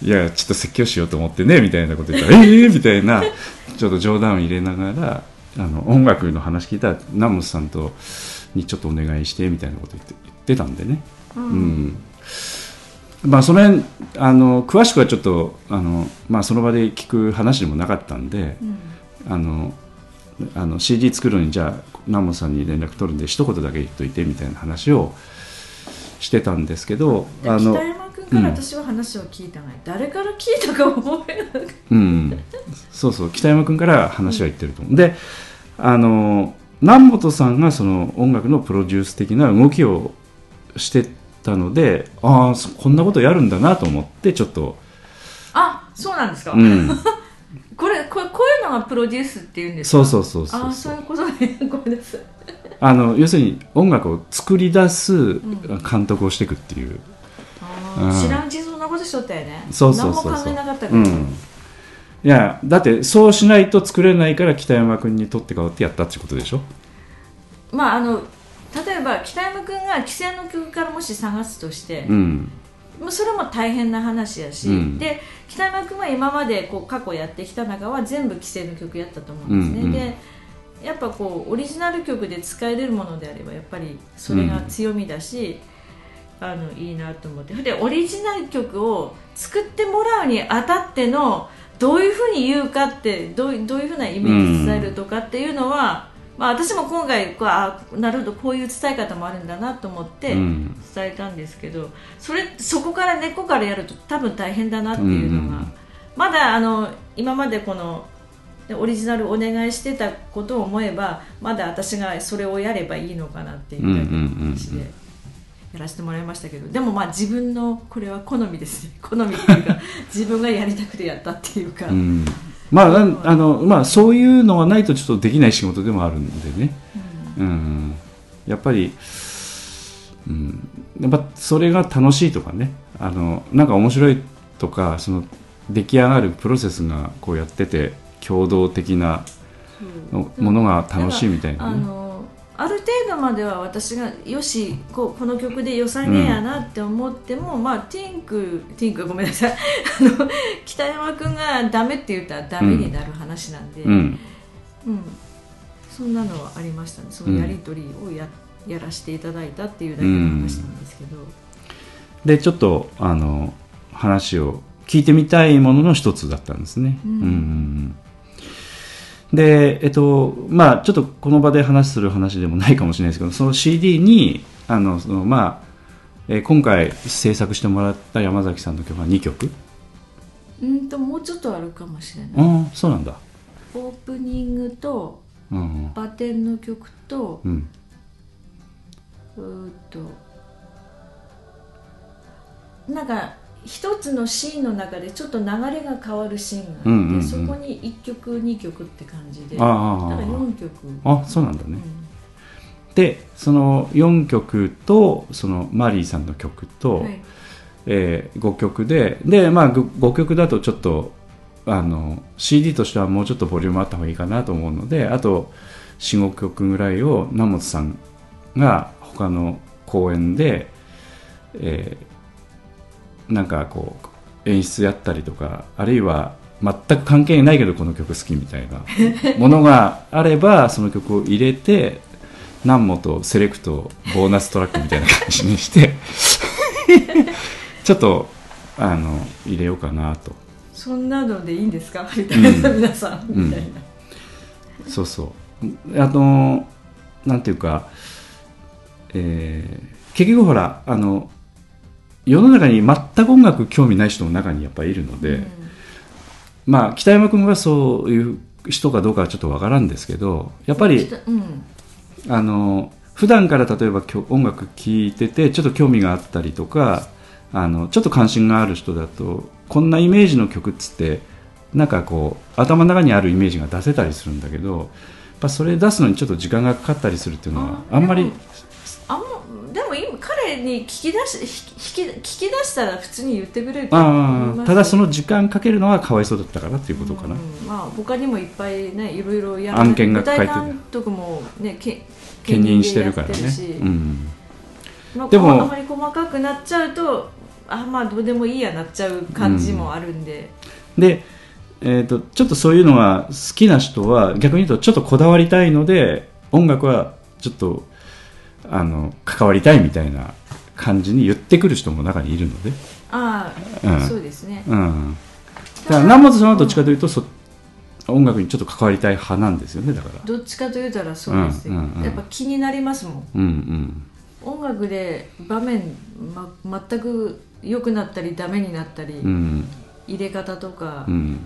B: いやちょっと説教しようと思ってねみたいなこと言ったら「ええー!」みたいなちょっと冗談を入れながらあの音楽の話聞いたら南本さんとにちょっとお願いしてみたいなこと言って言ってたんでね。うんまあ、その辺あの詳しくはちょっとあの、まあ、その場で聞く話でもなかったんで、あのあの CD 作るのにじゃあ南本さんに連絡取るんで一言だけ言っといてみたいな話をしてたんですけど
C: で
B: あの
C: 北、山君から私は話を聞いたが、誰から聞いたか覚えなくて
B: うん、そうそう。北山君から話は言ってると思う、であの南本さんがその音楽のプロデュース的な動きをしてたのでああそこんなことやるんだなと思ってちょっと、
C: あそうなんですか、
B: うん、
C: これこれこういうのがプロデュースっていうんですか？
B: そうそうそうそう
C: あそういうことね。ごめんなさい。
B: あの要するに音楽を作り出す監督をしていくっていう、うん。
C: あー知らんうちにそんなことしとったよね。
B: そうそうそうそう。
C: 何も考えなかったけど、
B: うん、いやだってそうしないと作れないから北山君に取って代わってやったってことでしょ？
C: まああの例えば北山君が既成の曲からもし探すとして、
B: うん。
C: もうそれも大変な話やし、
B: うん。
C: で北山君は今までこう過去やってきた中は全部既成の曲やったと思うんですね、
B: うんうん
C: でやっぱこうオリジナル曲で使えれるものであればやっぱりそれが強みだし、あのいいなと思って。でオリジナル曲を作ってもらうにあたってのどういうふうに言うかってどういどういうふうなイメージ伝えるとかっていうのは、まあ、私も今回こうあなるほどこういう伝え方もあるんだなと思って
B: うん。
C: 伝えたんですけど、それそこから根っこからやると多分大変だなっていうのが、
B: うんうん。
C: まだあの今までこのでオリジナルお願いしてたことを思えばまだ私がそれをやればいいのかなっていうだけの話で
B: うんうんうん。うん
C: やらせてもらいましたけどでもまあ自分のこれは好みですね。好みっていうか 自分がやりたくてやったっていうか、
B: うんまああのまあ、そういうのがないとちょっとできない仕事でもあるんでね、うん、やっぱり、うん、やっぱそれが楽しいとかね。あのなんか面白いとかその出来上がるプロセスがこうやってて共同的なのものが楽しいみたいなね。
C: ある程度までは私がよしこうこの曲で良さげやなって思っても、まあティンクティンクごめんなさい。あの北山君がダメって言ったらダメになる話なんで、
B: うん。
C: うん。そんなのはありましたね。そのやり取りをや,、やらせていただいたっていうだけの話なんですけど、
B: でちょっとあの話を聞いてみたいものの一つだったんですね。
C: うん。
B: うんうんうんでえっとまあちょっとこの場で話する話でもないかもしれないですけどその CD にあのそのまあえー今回制作してもらった山崎さんの曲は2曲。
C: うんともうちょっとあるかもしれない、
B: うんそうなんだ。
C: オープニングと
B: うん
C: バテンの曲と
B: うん。
C: うーっとなんか一つのシーンの中でちょっと流れが変わるシーンがあって、
B: うんうんうん。
C: そこに1曲2曲って感じでだから4曲。
B: あそうなんだね。
C: うん。
B: でその4曲とそのマリーさんの曲と、
C: はい。
B: え5曲でで、まあ、5曲だとちょっとあの CD としてはもうちょっとボリュームあった方がいいかなと思うのであと45曲ぐらいを南本さんが他の公演で、えーなんかこう演出やったりとかあるいは全く関係ないけどこの曲好きみたいな ものがあればその曲を入れて南本セレクトボーナストラックみたいな感じにして ちょっとあの入れようかなと。
C: そんなのでいいんですか？みたいな、
B: うん。
C: 皆さん。みたいな、
B: そうそう。あのなんていうか、えー結局ほらあの世の中に全く音楽興味ない人の中にやっぱりいるので、まあ北山君がそういう人かどうかはちょっとわからんですけどやっぱり
C: うん。
B: あの普段から例えば音楽聴いててちょっと興味があったりとかあのちょっと関心がある人だとこんなイメージの曲っつってなんかこう頭の中にあるイメージが出せたりするんだけどやっぱそれ出すのにちょっと時間がかかったりするっていうのは
C: あ
B: あんまり
C: あんまでも今彼に聞き出し引き聞き出したら普通に言ってくれる
B: ただその時間かけるのはかわいそうだったからっていうことかな、
C: うんまあ他にもいっぱいねいろいろやる
B: 案件が書いてる
C: 監督もねけ
B: 兼任してるからね。うん、
C: まあ、
B: でも
C: あまり細かくなっちゃうとあまあどうでもいいやなっちゃう感じもあるんで、
B: で、えー、とちょっとそういうのが好きな人は逆に言うとちょっとこだわりたいので音楽はちょっとあの関わりたいみたいな感じに言ってくる人も中にいるので、
C: ああ、
B: うん。
C: そうですね。
B: うん、だから南本さんはどっちかというと、そ音楽にちょっと関わりたい派なんですよねだから。
C: どっちかというたらそうですね、
B: うんうんうん。
C: やっぱ気になりますもん。
B: うんうん。
C: 音楽で場面、ま、全く良くなったりダメになったり、
B: うん。
C: 入れ方とか、
B: うん。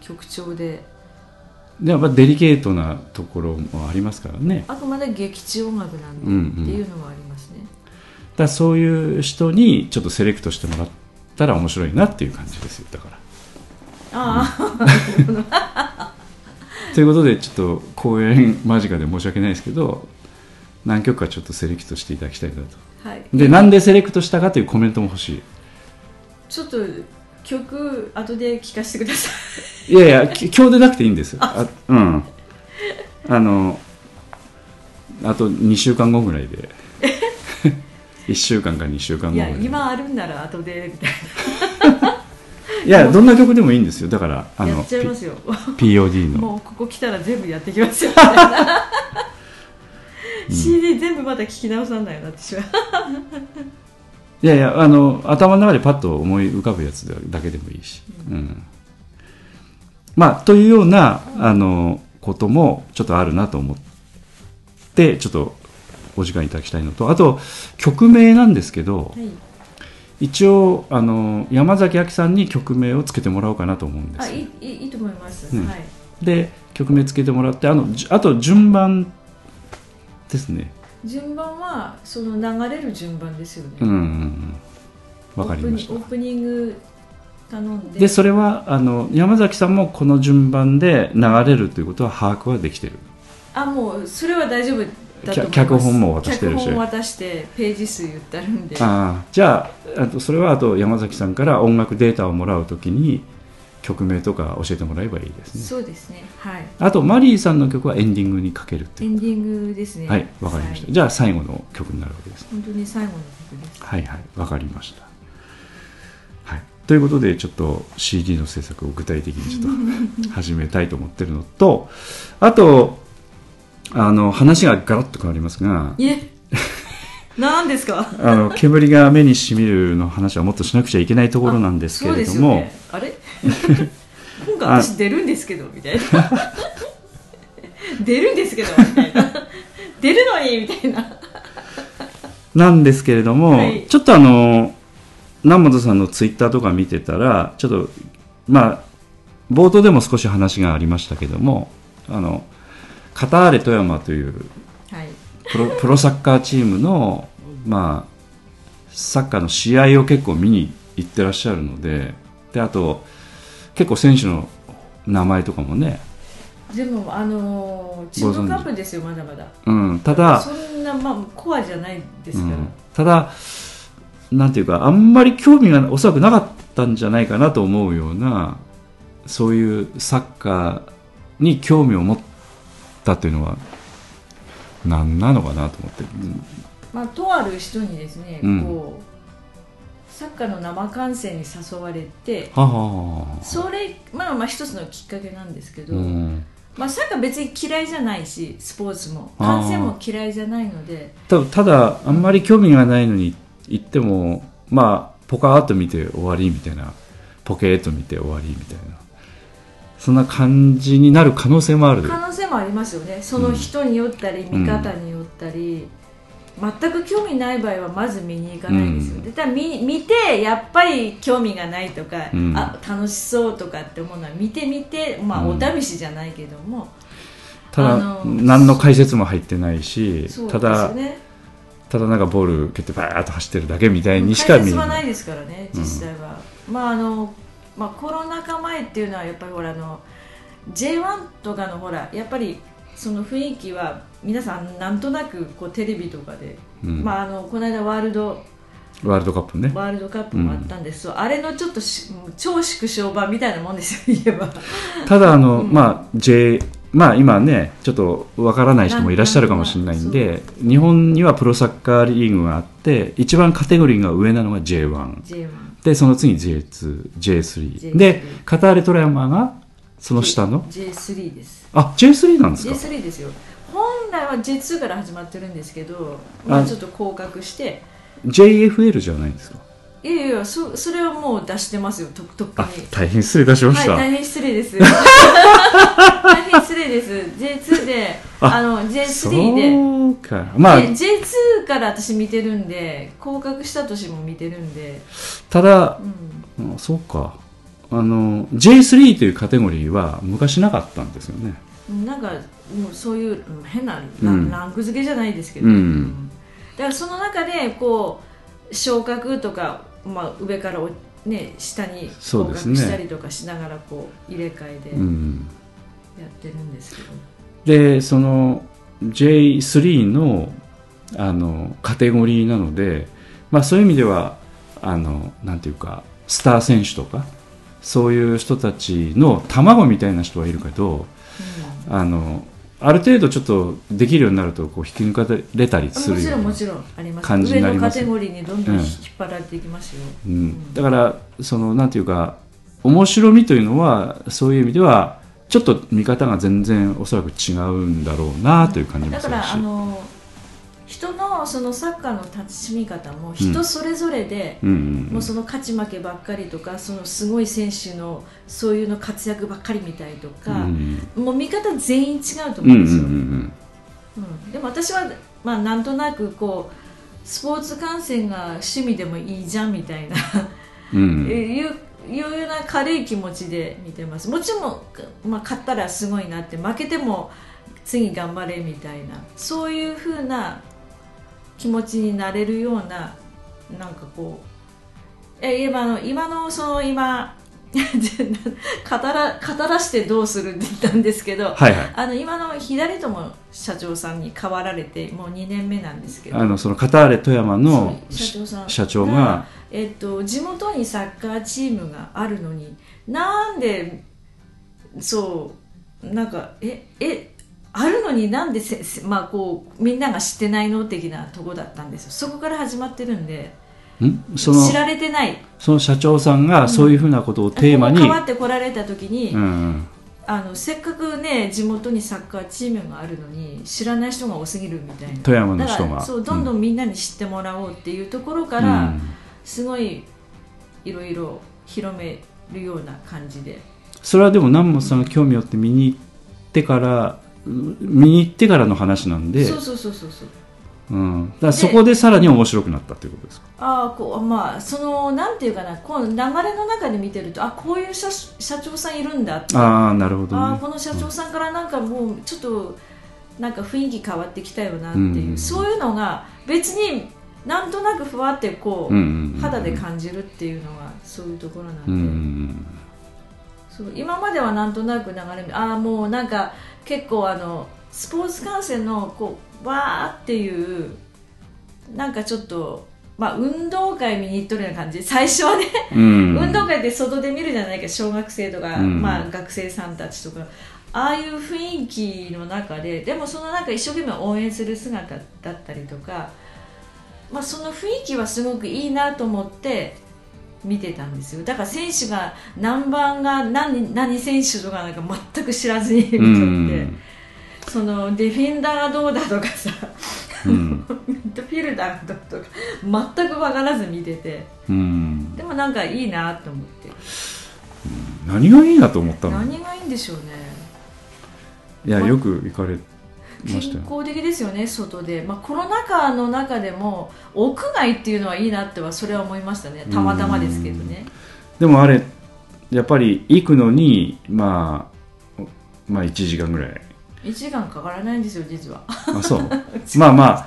C: 曲調で
B: でやっぱデリケートなところもありますからね。
C: あくまで劇中音楽なんで、
B: うんうん
C: っていうのもありますね。
B: だからそういう人にちょっとセレクトしてもらったら面白いなっていう感じですよ。だから。
C: あ
B: ということでちょっと公演間近で申し訳ないですけど何曲かちょっとセレクトしていただきたいなと。
C: あはい。
B: でなんでセレクトしたかというコメントも欲しい。
C: ちょっと曲後で聴かせてください。
B: いやいやき今日でなくていいんです。あ。うん。あのあと2週間後ぐらいで。1週間か2週間後
C: いや
B: ぐらいで。
C: 今あるんなら後でみたい
B: いやどんな曲でもいいんですよ。だからあの
C: なやっちゃいますよ。
B: P- POD の。
C: もうここ来たら全部やってきますよ。みたいな CD 全部また聞き直さんだよな私はい
B: やいやあの頭の中でパッと思い浮かぶやつだけでもいいし、うん。まあというようなあのこともちょっとあるなと思ってちょっとお時間いただきたいのと。あと曲名なんですけど
C: はい。
B: 一応あの山崎亜紀さんに曲名をつけてもらおうかなと思うんです。
C: あいいいいと思います、
B: うん。
C: はい。
B: で曲名つけてもらってあのじあと順番ですね
C: 順番はその流れる順番ですよね、
B: うんうんうん。わかりました。
C: オープニング頼んで。
B: でそれはあの山崎さんもこの順番で流れるということは把握はできてる？
C: あもうそれは大丈夫だと思います。
B: 脚本も渡してるし。
C: 脚本渡してページ数言ってあるんで。
B: ああじゃああとそれはあと山崎さんから音楽データをもらうときに曲名とか教えてもらえばいいですね。
C: そうですね。はい。
B: あとマリーさんの曲はエンディングにかけるっていう
C: エンディングですね。
B: はいわかりました、
C: はい。
B: じゃあ最後の曲になるわけです。
C: 本当に最後の曲です。
B: はいはい。わかりました。はい。ということでちょっと CD の制作を具体的にちょっと始めたいと思ってるのと あとあの話がガラッと変わりますが
C: いえ。何ですか？
B: あの煙が目にしみるの話はもっとしなくちゃいけないところなんですけれども、
C: ね。あれ？今回私出るんですけどみたいな。出るんですけどみたいな。出るのにみたいな。
B: なんですけれども、
C: はい。
B: ちょっとあの南本さんのツイッターとか見てたらちょっとまあ冒頭でも少し話がありましたけどもあのカターレ富山という
C: はい。
B: プロプロサッカーチームの、まあ、サッカーの試合を結構見に行ってらっしゃるのでであと結構選手の名前とかもね、
C: でもあのーチームカップですよまだまだ。
B: うん、ただ
C: そんなまあコアじゃないですから、
B: うんただなんていうかあんまり興味がおそらくなかったんじゃないかなと思うようなそういうサッカーに興味を持ったというのは何なのかなと思って、うん
C: まあ、とある人にですね、
B: うん。
C: こうサッカーの生観戦に誘われてそれまあまあ一つのきっかけなんですけど、
B: うん。
C: まあ、サッカー別に嫌いじゃないしスポーツも。観戦も嫌いじゃないので。
B: たただあんまり興味がないのに行ってもまあポカーっと見て終わりみたいな。ポケーっと見て終わりみたいな。そんな感じになる可能性もある。
C: 可能性もありますよね。その人によったり、見方によったり、全く興味ない場合はまず見に行かないですよ、
B: うん。
C: でただ見見てやっぱり興味がないとか、
B: うん。
C: あ楽しそうとかって思うのは見てみて、まあ、
B: うん。
C: お試しじゃないけども、
B: ただ
C: あの
B: 何の解説も入ってないし、
C: そうです
B: ただただなんかボール蹴ってバーッと走ってるだけみたいにしか見えな
C: 解説はないいですからね実際は、まああのまあ、コロナ禍前っていうのはやっぱりほらあの J1 とかのほらやっぱりその雰囲気は皆さんなんとなくこうテレビとかで、
B: うん。
C: まあ、あのこの間ワールド
B: ワールドカップね。
C: ワールドカップもあったんです、あれのちょっとし超縮小版みたいなもんですよ言えば。
B: ただあの、まあ J まあ今ねちょっとわからない人もいらっしゃるかもしれないんで日本にはプロサッカーリーグがあって一番カテゴリーが上なのが J1
C: J1
B: でその次 J2、J3
C: J3
B: でカターレトラヤマがその下の
C: ？J3 です。
B: あ J3 なんですか
C: ？J3 ですよ本来は J2 から始まってるんですけど、まあ、
B: あ
C: ちょっと降格して。
B: JFL じゃないんですか？
C: いやいやそそれはもう出してますよととっく
B: あ
C: に
B: 大変失礼いたしました、
C: はい大変失礼です。大変失礼です。J2 で
B: あ
C: あの J3 で。
B: そうか。まあ
C: で J2 から私見てるんで降格した年も見てるんで、
B: ただ
C: うん、
B: あそうか。あの J3 というカテゴリーは昔なかったんですよね
C: なんかもうそういううん変なラ,、ンク付けじゃないですけど、
B: うん。
C: だからその中でこう昇格とか、まあ、上からお、ね、下に降格したりとかしながらこう入れ替えで
B: うん。
C: やってるんですけど、
B: でその J3 のあのカテゴリーなので、まあ、そういう意味ではあのなんていうかスター選手とかそういう人たちの卵みたいな人はいるけどあのある程度ちょっとできるようになるとこう引き抜かれたりす
C: も
B: るような
C: ちろんもちろんあります。
B: 感じになります。
C: 上のカテゴリーにどんどん
B: うん
C: 引っ張られていきますよ、
B: うん、だからそのなんていうか面白みというのはそういう意味ではちょっと見方が全然おそらく違うんだろうなという感じも
C: だから
B: するし
C: あの人のそのサッカーの立ち見方も人それぞれで、もうその勝ち負けばっかりとかそのすごい選手のそういうの活躍ばっかり見たりとか、
B: うん
C: もう見方全員違うと思うんですよ、
B: ん
C: うんでも私は、まあ、なんとなくこうスポーツ観戦が趣味でもいいじゃんみたいな、
B: うん
C: いういうような軽い気持ちで見てますもちろん、まあ、勝ったらすごいなって負けても次頑張れみたいなそういうふうな気持ちになれるようななんかこうえ今の今のその今 語ら語らしてどうするって言ったんですけど、
B: はいはい。
C: あの今の左友社長さんに変わられてもう2年目なんですけど。
B: あのそのカターレ富山の
C: 社長さん。
B: 社長が
C: えっと、地元にサッカーチームがあるのになんでそうなんかええあるのになんでせ、せまあ、こうみんなが知ってないの的なとこだったんですよ。そこから始まってるんで
B: ん？その
C: 知られてない。
B: その社長さんがそういうふうなことをテーマに、
C: ここ変わってこられた時に、
B: うん。うん
C: あのせっかくね地元にサッカーチームがあるのに知らない人が多すぎるみたいな。
B: 富山の人が。
C: そうどんどんみんなに知ってもらおうっていうところか
B: う
C: ら、
B: ん。
C: すごいいろいろ広めるような感じで。
B: それはでも南本さんが興味を持って見に行ってからうん見に行ってからの話なんで
C: そうそうそうそうそう。
B: うん、だからそこでさらに面白くなったということですか？
C: ああこうまあそのなんていうかなこの流れの中で見てるとあこういう社社長さんいるんだって
B: ああなるほどね。
C: あーこの社長さんからなんかもうちょっとなんか雰囲気変わってきたよなっていう、
B: うん
C: そういうのが別になんとなくふわってこう、
B: うんうんうん
C: 肌で感じるっていうのがそういうところなんで、
B: うんうん
C: そう今まではなんとなく流れああもうなんか結構あのスポーツ観戦のこうわーっていうなんかちょっとまあ運動会見に行っとるような感じ。最初はね、
B: うん。
C: 運動会って外で見るじゃないか小学生とか、
B: うん。
C: まあ、学生さんたちとか。ああいう雰囲気の中ででもその中一生懸命応援する姿だったりとか、まあ、その雰囲気はすごくいいなと思って見てたんですよ。だから選手が何番が何何選手とかなんか全く知らずに見とって、
B: うん
C: そのディフェンダーがどうだとかさ
B: うん。
C: ミッドフィルダーがどうとか全く分からず見てて。
B: うん。
C: でもなんかいいなと思って。
B: 何がいいなと思ったの？
C: 何がいいんでしょうね。
B: いや
C: ま
B: よく行かれ
C: 健康的ですよね外で、まあ、コロナ禍の中でも屋外っていうのはいいなってはそれは思いましたね。たまたまですけどね。
B: でもあれやっぱり行くのにまあまあ1時間ぐらい。
C: 1時間かからないんですよ実は。
B: あそう。まあまあ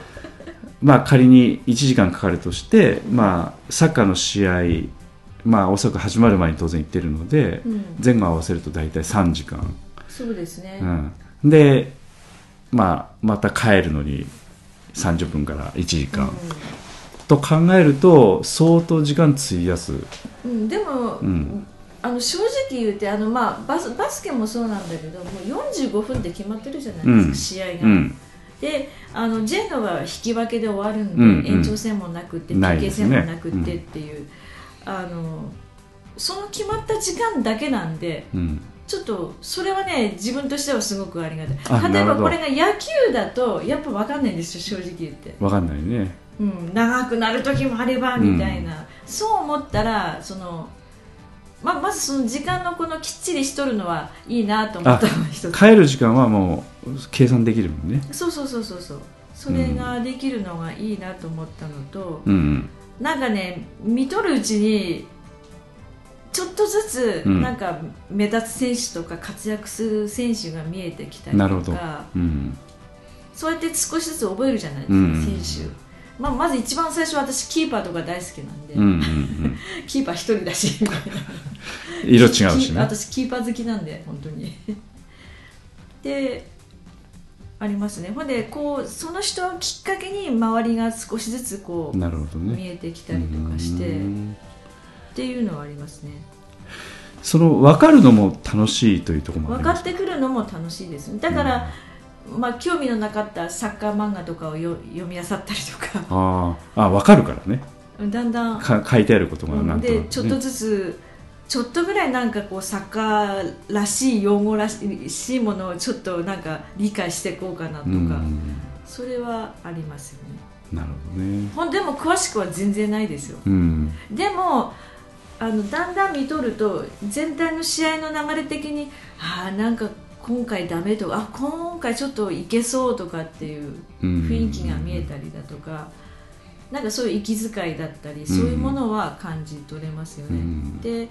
B: まあ仮に1時間かかるとしてまあサッカーの試合まあおそらく始まる前に当然行ってるので、
C: うん。
B: 前後合わせると大体3時間、
C: そうですね、
B: うん、でまあまた帰るのに30分から1時間、と考えると相当時間費やす、
C: うんうんでも、
B: うん。
C: あの正直言ってあの、まあ、バスバスケもそうなんだけどもう45分って決まってるじゃないですか、
B: うん。
C: 試合が。
B: うん、
C: であのジェンガは引き分けで終わるんで、
B: うんうん。
C: 延長戦もなくって PK 戦もなくってっていう、あのその決まった時間だけなんで
B: うん
C: ちょっとそれはね自分としてはすごくありが
B: あ
C: たい例えばこれが野球だとやっぱ分かんないんですよ正直言って、
B: わかんないね。
C: うん、長くなる時もあればみたいな、そう思ったらその、ままずその時間のこのきっちりしとるのはいいなと思ったのつ。
B: 帰る時間はもう計算できるもんね。
C: そうそうそうそうそう。それができるのがいいなと思ったのと、
B: うん。
C: なんかね見とるうちにちょっとずつ
B: うん。
C: なんか目立つ選手とか活躍する選手が見えてきたりとか。
B: うん。
C: そうやって少しずつ覚えるじゃないですか、
B: うん。
C: 選手、まあ、まず一番最初私キーパーとか大好きなんで、
B: うんうんうん。
C: キーパー一人だし。みたいな
B: 色違うしね。
C: 私キーパー好きなんで本当に。でありますね。ほんでこうその人をきっかけに周りが少しずつこう
B: なるほどね。
C: 見えてきたりとかして。っ
B: うん
C: ていうのはありますね。
B: その分かるのも楽しいというところもあ
C: 分かってくるのも楽しいです。だから、まあ、興味のなかったサッカー漫画とかをよ読み漁ったりとか。
B: あー。あ分かるからね。
C: だんだん。
B: か書いてあることがなんとね、
C: でちょっとずつちょっとぐらいなんかこうサッカーらしい用語らしいものをちょっとなんか理解していこうかなとか、
B: うん。
C: それはありますよね。
B: なるほどね。
C: でも詳しくは全然ないですよ。
B: うん。
C: でもあのだんだん見とると全体の試合の流れ的にああなんか今回ダメとかあ今回ちょっといけそうとかっていう雰囲気が見えたりだとか、なんかそういう息遣いだったりそういうものは感じ取れますよね。
B: うん。
C: で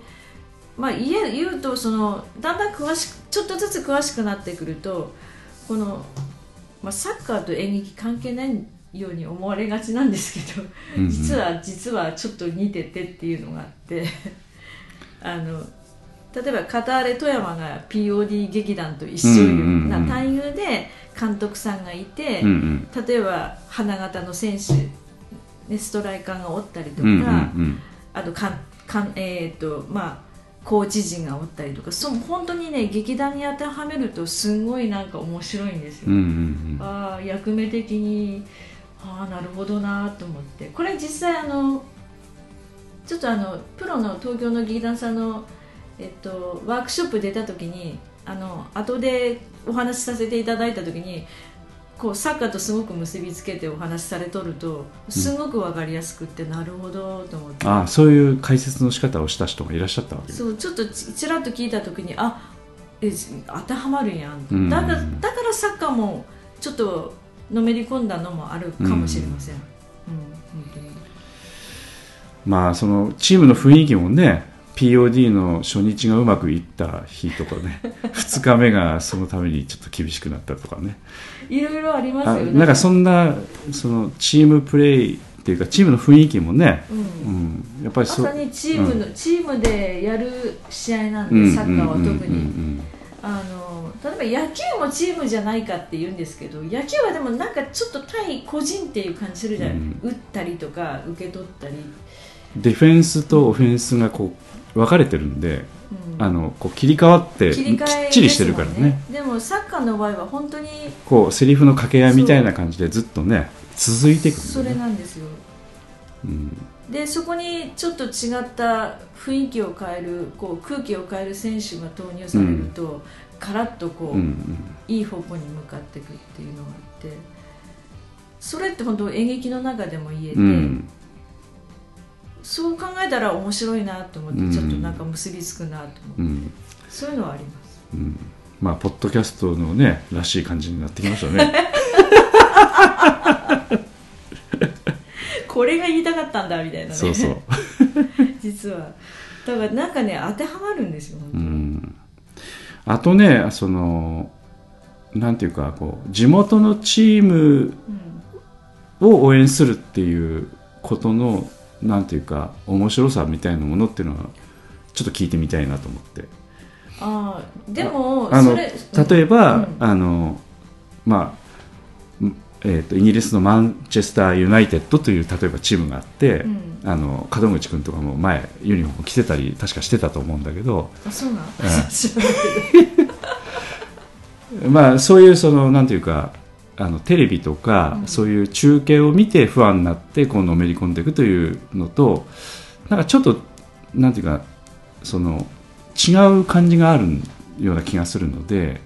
C: まあ、言え言うとそのだんだん詳しくちょっとずつ詳しくなってくるとこの、まあ、サッカーと演劇関係ないように思われがちなんですけど、
B: うんうん。
C: 実は実はちょっと似ててっていうのがあって あの例えばカターレ富山が POD 劇団と一緒
B: うんうんうん
C: な待遇で監督さんがいて、
B: うんうん。
C: 例えば花形の選手、ね、ストライカーがおったりとか、
B: うんうん
C: あとかんかん、えーとまあ、コーチ陣がおったりとかそう本当にね劇団に当てはめるとすごいなんか面白いんですよ、
B: うんうんうん。
C: ああ役目的にああなるほどなと思って。これ実際あのちょっとあのプロの東京の劇団さんの、えっと、ワークショップ出た時にあの後でお話しさせていただいた時にこうサッカーとすごく結びつけてお話しされとるとすごく分かりやすくって、なるほどと思って。
B: ああそういう解説の仕方をした人がいらっしゃったわけ
C: そうちょっとちちらっと聞いた時にあえ当てはまるやん、
B: うん。
C: だからだからサッカーもちょっとのめり込んだのもあるかもしれません、うん。本当に。
B: まあそのチームの雰囲気もね POD の初日がうまくいった日とかね 2日目がそのためにちょっと厳しくなったとかね。
C: いろいろあります
B: あ
C: よね。
B: なんかそんなそのチームプレーっていうかチームの雰囲気もね、
C: うん。
B: うん、やっぱりそ
C: まさにチームの、チームでやる試合なん
B: うん。
C: で、サッカーは特に、
B: うん。うん。
C: あのば野球もチームじゃないかって言うんですけど野球はでもなんかちょっと対個人っていう感じするじゃない、
B: うん。
C: 打ったりとか受け取ったり、
B: うんディフェンスとオフェンスがこう分かれてるんで、
C: うん。
B: あのこう切り替わってきっちりしてるから
C: ですもん
B: ね。
C: でもサッカーの場合は本当に
B: こうセリフの掛け合いみたいな感じでずっとね続いていくね。
C: れなんですよ。
B: うん。
C: でそこにちょっと違った雰囲気を変えるこう空気を変える選手が投入されると、カラッとこう、
B: うんうん。
C: いい方向に向かっていくっていうのがあってそれって本当演劇の中でも言えて、
B: うん。
C: そう考えたら面白いなと思って、
B: うん。
C: ちょっとなんか結びつくなと思って、
B: うん。
C: そういうのはあります。
B: うん、まあポッドキャストのねらしい感じになってきましたね。
C: これが言いたかったんだみたいなね。
B: そうそう。
C: 実は。だからなんかね当てはまるんですよ本当
B: う
C: に
B: んあとねそのなんていうかこう地元のチームを応援するっていうことのなんていうか面白さみたいなものっていうのはちょっと聞いてみたいなと思って。
C: ああでも
B: あの
C: それ
B: 例えば、
C: うん。
B: あのまあ、んえー、とイギリスのマンチェスター・ユナイテッドという例えばチームがあって、
C: うん。
B: あの門口君とかも前ユニフォーム着てたり確かしてたと思うんだけど、
C: あそう
B: まあ、そういうそのなんていうかあのテレビとか、
C: うん。
B: そういう中継を見て不安になってこうのめり込んでいくというのとなんかちょっとなんていうかその違う感じがあるような気がするので、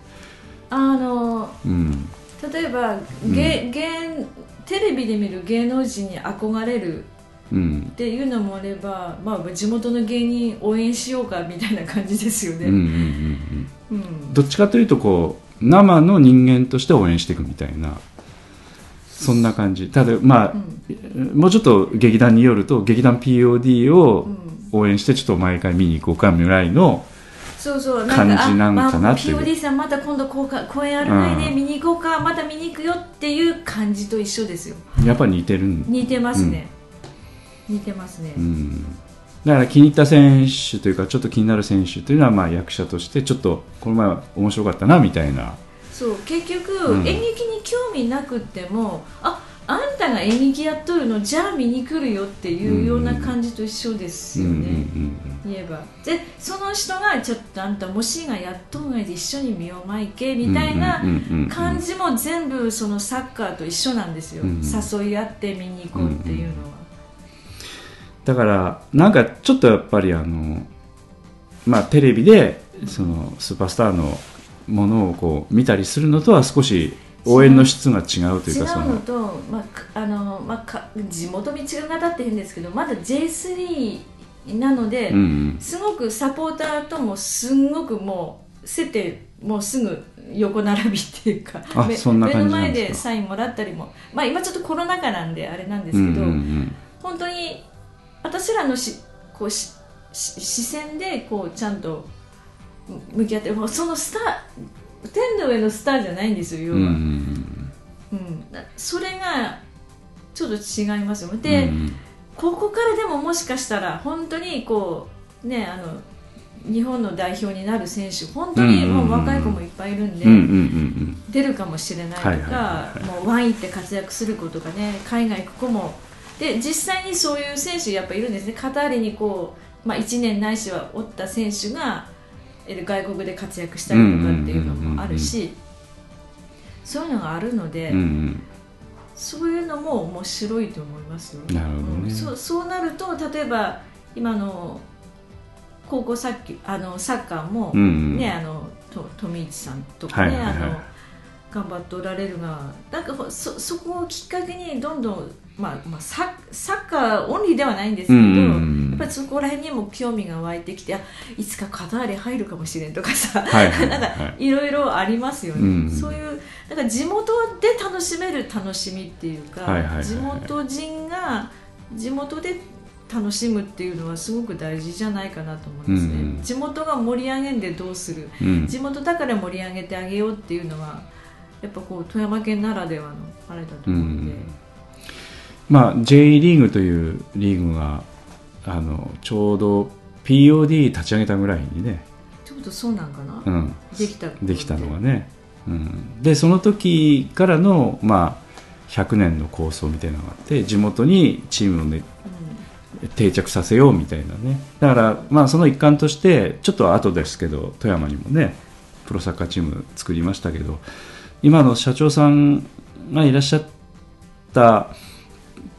C: どあの
B: うん
C: 例えば芸、芸テレビで見る芸能人に憧れる
B: うん。
C: っていうのもあれば、まあ、地元の芸人応援しようかみたいな感じですよね、
B: うんうんうんうん
C: うん。
B: どっちかというとこう生の人間として応援していくみたいなそんな感じ。ただまあ、もうちょっと劇団によると劇団 POD を
C: うん。
B: 応援してちょっと毎回見に行こうかぐらいの
C: そうそう。
B: 感じなんかな
C: あまあ
B: っていう
C: POD さんまた今度公演ある前ね、
B: うん。
C: 見に行こうかまた見に行くよっていう感じと一緒ですよ。
B: やっぱり似てるん、
C: 似てますね、似てますね、
B: うん、だから気に入った選手というかちょっと気になる選手というのはまあ役者としてちょっとこの前は面白かったなみたいな。
C: そう。結局、
B: うん。
C: 演劇に興味なくってもああんたが演劇やっとるのじゃあ見に来るよっていうような感じと一緒ですよね、
B: うんうん
C: 言えば。でその人がちょっとあんたもしがやっとんがいで一緒に見ようまいけみたいな感じも全部そのサッカーと一緒なんですよ、
B: うん
C: 誘い合って見に行こうっていうのは、
B: だからなんかちょっとやっぱりあのまあテレビでそのスーパースターのものをこう見たりするのとは少し応援の質が違うという
C: 違
B: かそうの
C: の。と、まあかあのまあ、か地元道が型って変ですけどまだ J3 なので、すごくサポーターともすんごくもう競ってもうすぐ横並びっていうか
B: あ
C: め
B: そんな感じ
C: 目の前
B: で
C: サインもらったりも、まあ、今ちょっとコロナ禍なんであれなんです
B: うん
C: けど、本当に私らのしこうしし視線でこうちゃんと向き合ってもうそのスター天の上のスターじゃないんですよ要は、
B: うんう
C: うん。それがちょっと違いますよ
B: うん
C: で、
B: うん
C: ここからでももしかしたら本当にこうねあの日本の代表になる選手本当にもう若い子もいっぱいいるんで、
B: うんうんうん
C: 出るかもしれないとか、もうワインって活躍する子とかね海外行く子も。で実際にそういう選手やっぱいるんですね。カタールにこう、まあ、1年ないしはおった選手がえ外国で活躍したりとかっていうのもあるし。そういうのがあるので、
B: うんうん
C: そういうのも面白いと思いますよ。
B: なるほどね。
C: うん。そうそうなると例えば今の高校サッキあのサッカーも、
B: うんうん。
C: ねあのと富市さんとかね、
B: はいはいはい。
C: あの頑張っておられるがなんかほそそこをきっかけにどんどん、まあまあ、ササッカーオンリーではないんですけど、
B: うんうんうん。
C: やっぱりそこら辺にも興味が湧いてきてあいつかカタール入るかもしれんとかさ、
B: はいはい
C: なんか
B: はい
C: いろいろありますよね、
B: うん
C: そういうなんか地元で楽しめる楽しみっていうか、地元人が地元で楽しむっていうのはすごく大事じゃないかなと思いますね、
B: うん
C: 地元が盛り上げんでどうする。
B: うん。
C: 地元だから盛り上げてあげようっていうのはやっぱこう富山県ならではのあれだと思うので、
B: うんまあ J リーグというリーグがあのちょうど POD 立ち上げたぐらいにね、
C: ちょっとそうなんかな、
B: うん、
C: できた
B: できたのがね、うん、でその時からの、まあ、100年の構想みたいなのがあって地元にチームを、ね、定着させようみたいなね。だから、まあ、その一環としてちょっと後ですけど富山にもねプロサッカーチーム作りましたけど今の社長さんがいらっしゃった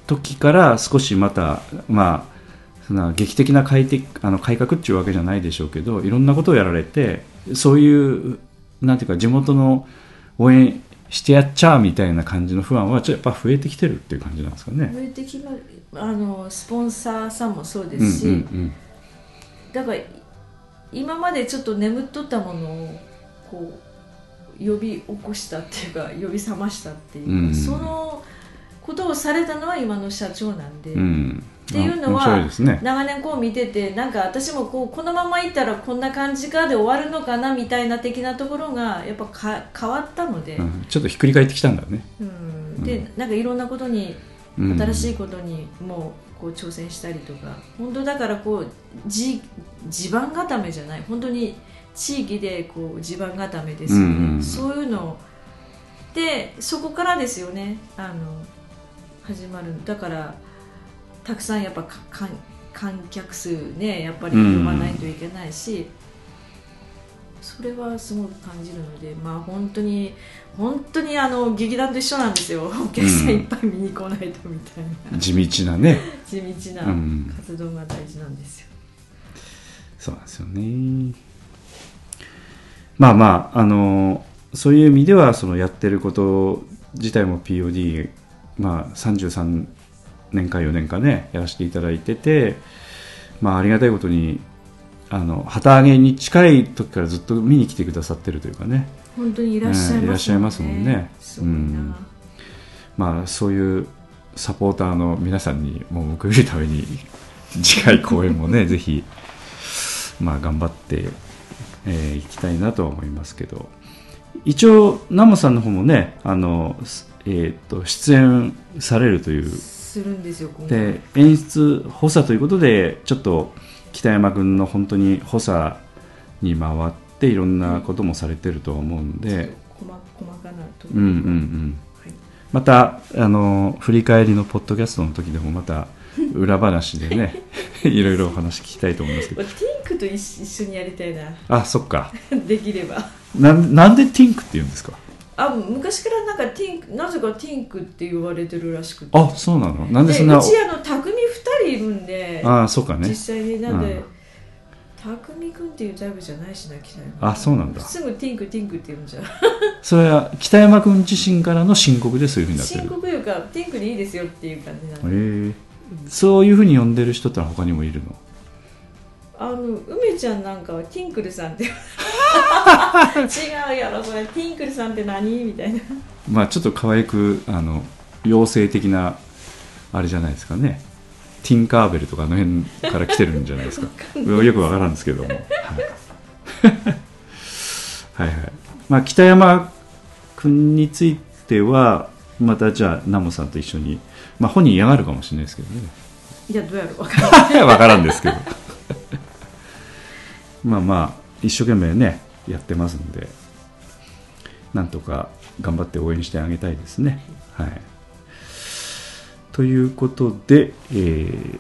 B: 時から少しまたまあそんな劇的な改てあの改革っていうわけじゃないでしょうけどいろんなことをやられてそういうなんていうか地元の応援してやっちゃうみたいな感じの不安はちょっとやっぱ増えてきてるっていう感じなんですかね。
C: 増えてきまあのスポンサーさんもそうで
B: うん
C: すし、
B: うん。
C: だから今までちょっと眠っとったものをこう呼び起こしたっていうか呼び覚ましたっていうか、
B: うん。
C: そのことをされたのは今の社長なんで、
B: うん。
C: っていうのは
B: ね。
C: 長年こう見ててなんか私もこうこのままいったらこんな感じかで終わるのかなみたいな的なところがやっぱか変わったので、
B: うん。ちょっとひっくり返ってきたんだね。
C: うん。でなんかいろんなことに
B: うん。
C: 新しいことにもうこう挑戦したりとか。本当だからこう地地盤固めじゃない。本当に地域でこう地盤固めですよね、
B: うんうん。
C: そういうの。でそこからですよね。あの始まる。だからたくさんやっぱか観観客数ねやっぱり呼ばないといけないし、それはすごく感じるのでまあ本当に本当にあの劇団と一緒なんですよ。お客さんいっぱい見に来ないとみたいな、
B: 地道なね。
C: 地道な
B: うん。
C: 活動が大事なんですよ、
B: そうなんですよね。まあまああのそういう意味ではそのやってること自体も POD まあ33年か4年かねやらせていただいててまあありがたいことにあの旗揚げに近い時からずっと見に来てくださってるというかね。
C: 本当にいらっしゃいますもんね,、
B: うんいらっしゃいますもんね。
C: すごいな、
B: うん。まあそういうサポーターの皆さんにもう報いるために次回公演もね ぜひまあ頑張ってい、えーいきたいなとは思いますけど。一応ナモさんの方もねあの、すえー、と出演されるという。
C: するんですよ
B: で演出補佐ということでちょっと北山君の本当に補佐に回っていろんなこともされてるとは思うんで、
C: 細細かなところ
B: うんうんうん。
C: はい。
B: またあの振り返りのポッドキャストの時でもまた裏話でね いろいろお話聞きたいと思いますけど。
C: ティンクと一緒一緒にやりたいな。
B: あそっか。
C: できれば。
B: なんなんでティンクって言うんですか？
C: あ昔からなんかティンクなぜかティンクって言われてるらしくて。
B: あそうなの？なんで
C: で
B: そんな
C: うちあの匠二人いるんで
B: あそうかね。
C: 実際になんで、
B: うん。
C: 匠くんっていうタイプじゃないしな北山
B: あそうなんだ。
C: すぐティンクティンクって言うんじゃん。
B: それは北山君自身からの申告でそういうふうになって
C: 深
B: る
C: 刻いうかティンクでいいですよっていう感じなんで
B: へえそういうふうに呼んでる人ってのは他にもいるの？
C: あの梅ちゃんなんかはティンクルさんって。違うやろそれ。ティンクルさんって何？みたいな。
B: まあちょっと可愛くあの妖精的なあれじゃないですかね。ティンカーベルとかあの辺から来てるんじゃないですか。よくわからんですけども、はい、はいはい。まあ北山君についてはまたじゃあナモさんと一緒にまあ本人嫌がるかもしれないですけどね。
C: いやどうやろう。わかんない
B: わからんですけどまあまあ一生懸命ねやってますんでなんとか頑張って応援してあげたいですね。はい。ということで、えー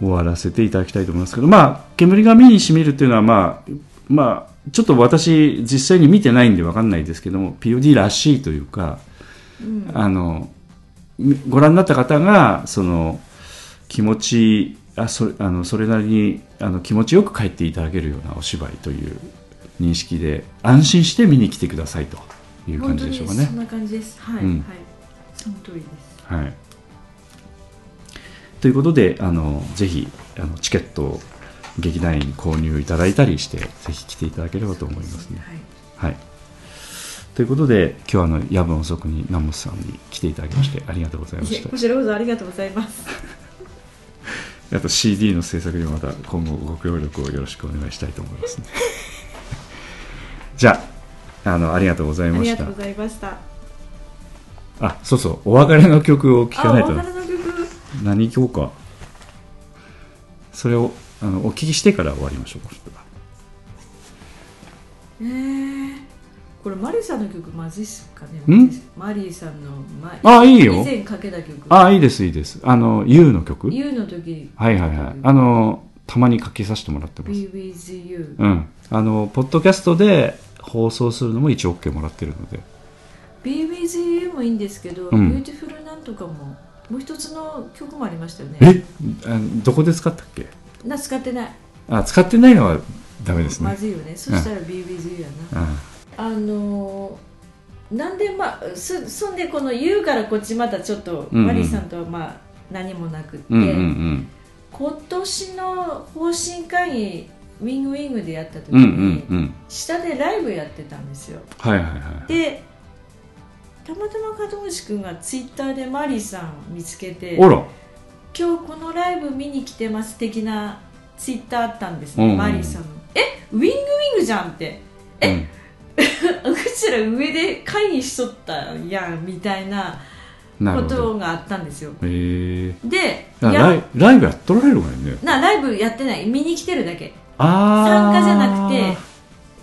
B: 終わらせていただきたいと思いますけどまあ煙が目にしみるっていうのはまあまあちょっと私実際に見てないんでわかんないですけども POD らしいというか、あのみご覧になった方がその気持ちあそあのそれなりにあの気持ちよく帰っていただけるようなお芝居という認識で安心して見に来てくださいという感じでしょうかね。
C: そん。な感じです。はい、
B: うん。
C: はい。その通りです。
B: はい、ということであのぜひあのチケットを劇団員に購入いただいたりしてぜひ来ていただければと思いますね。
C: はい。
B: はい、ということで今日はあの夜分遅くに南本さんに来ていただきましてありがとうございました。
C: こ。ちらこそありがとうございます
B: あと CD の制作にもまた今後ご協力をよろしくお願いしたいと思いますね。じゃああのありがとうございました。
C: ありがとう。ございました。
B: あそうそうお別れの曲を聴かないと。何聴こうか。それをあのお聞きしてから終わりましょうか
C: えー、これマリーさんの曲まずいっすかね。マリーさんの、ま、
B: あいいよ。
C: 以前かけた曲。
B: あいいですいいです。あの YOU の曲
C: ？You の時。
B: はいはいはい。あのたまに書きさせてもらってます。
C: Be with you
B: うん。あのポッドキャストで放送するのも一応 OK もらってるので。
C: Be with you もいいんですけど、
B: うん。
C: Beautiful なんとかももう一つの曲もありましたよね。
B: え？あどこで使ったっけ？
C: な使ってない。
B: あ使ってないのはダメですね。
C: まずいよね。そしたら Be with you やな、
B: うん
C: あのーなんでまあそそんでこの You からこっちまたちょっと
B: うんうん
C: マリーさんとはまあ何もなくって、
B: うんうんうん。
C: 今年の方針会議ウィングウィングでやった時
B: うんう
C: に、
B: んうん。
C: 下でライブやってたんですよ。
B: はいはいはい
C: でたまたま門口君がツイッターでマリーさんを見つけて今日このライブ見に来てます的なツイッターあったんですね、
B: うんうん。
C: マリーさんの。えウィングウィングじゃんって。え
B: うん
C: うちら上で会議しとったやんみたいなことがあったんですよ。
B: へえ
C: で
B: ラ
C: や
B: イライブやっとられるわよね。
C: なライブやってない。見に来てるだけ。
B: あ
C: 参加じゃなく
B: あ
C: て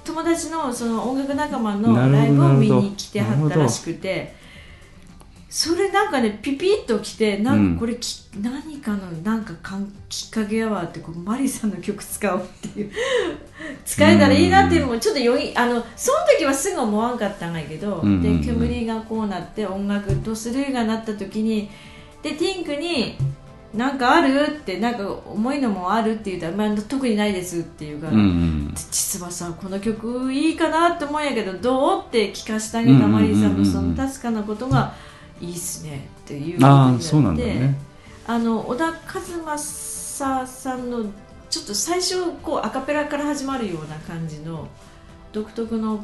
C: 友達のその音楽仲間のライブを見に来てはったらしくてそれなんかねピピッと来てなんかこれき、何かのなんかかんきっかけやわってこうマリさんの曲使おうっていう。使えたらいいなっていうのもちょっと余韻あのその時はすぐ思わんかったんやけど、
B: うんうんうん。
C: で煙がこうなって音楽とスルーがなった時にでティンクに「なんかある?」ってなんか重いのもあるって言ったら、まあ、特にないですっていうから、
B: うんうん。
C: 実はさこの曲いいかなって思うんやけどどうって聞かせてあげたマリーさんのその確かなことがいいっすねっていう
B: ああそうなんだね。
C: あの小田和正さんのちょっと最初こうアカペラから始まるような感じの独特の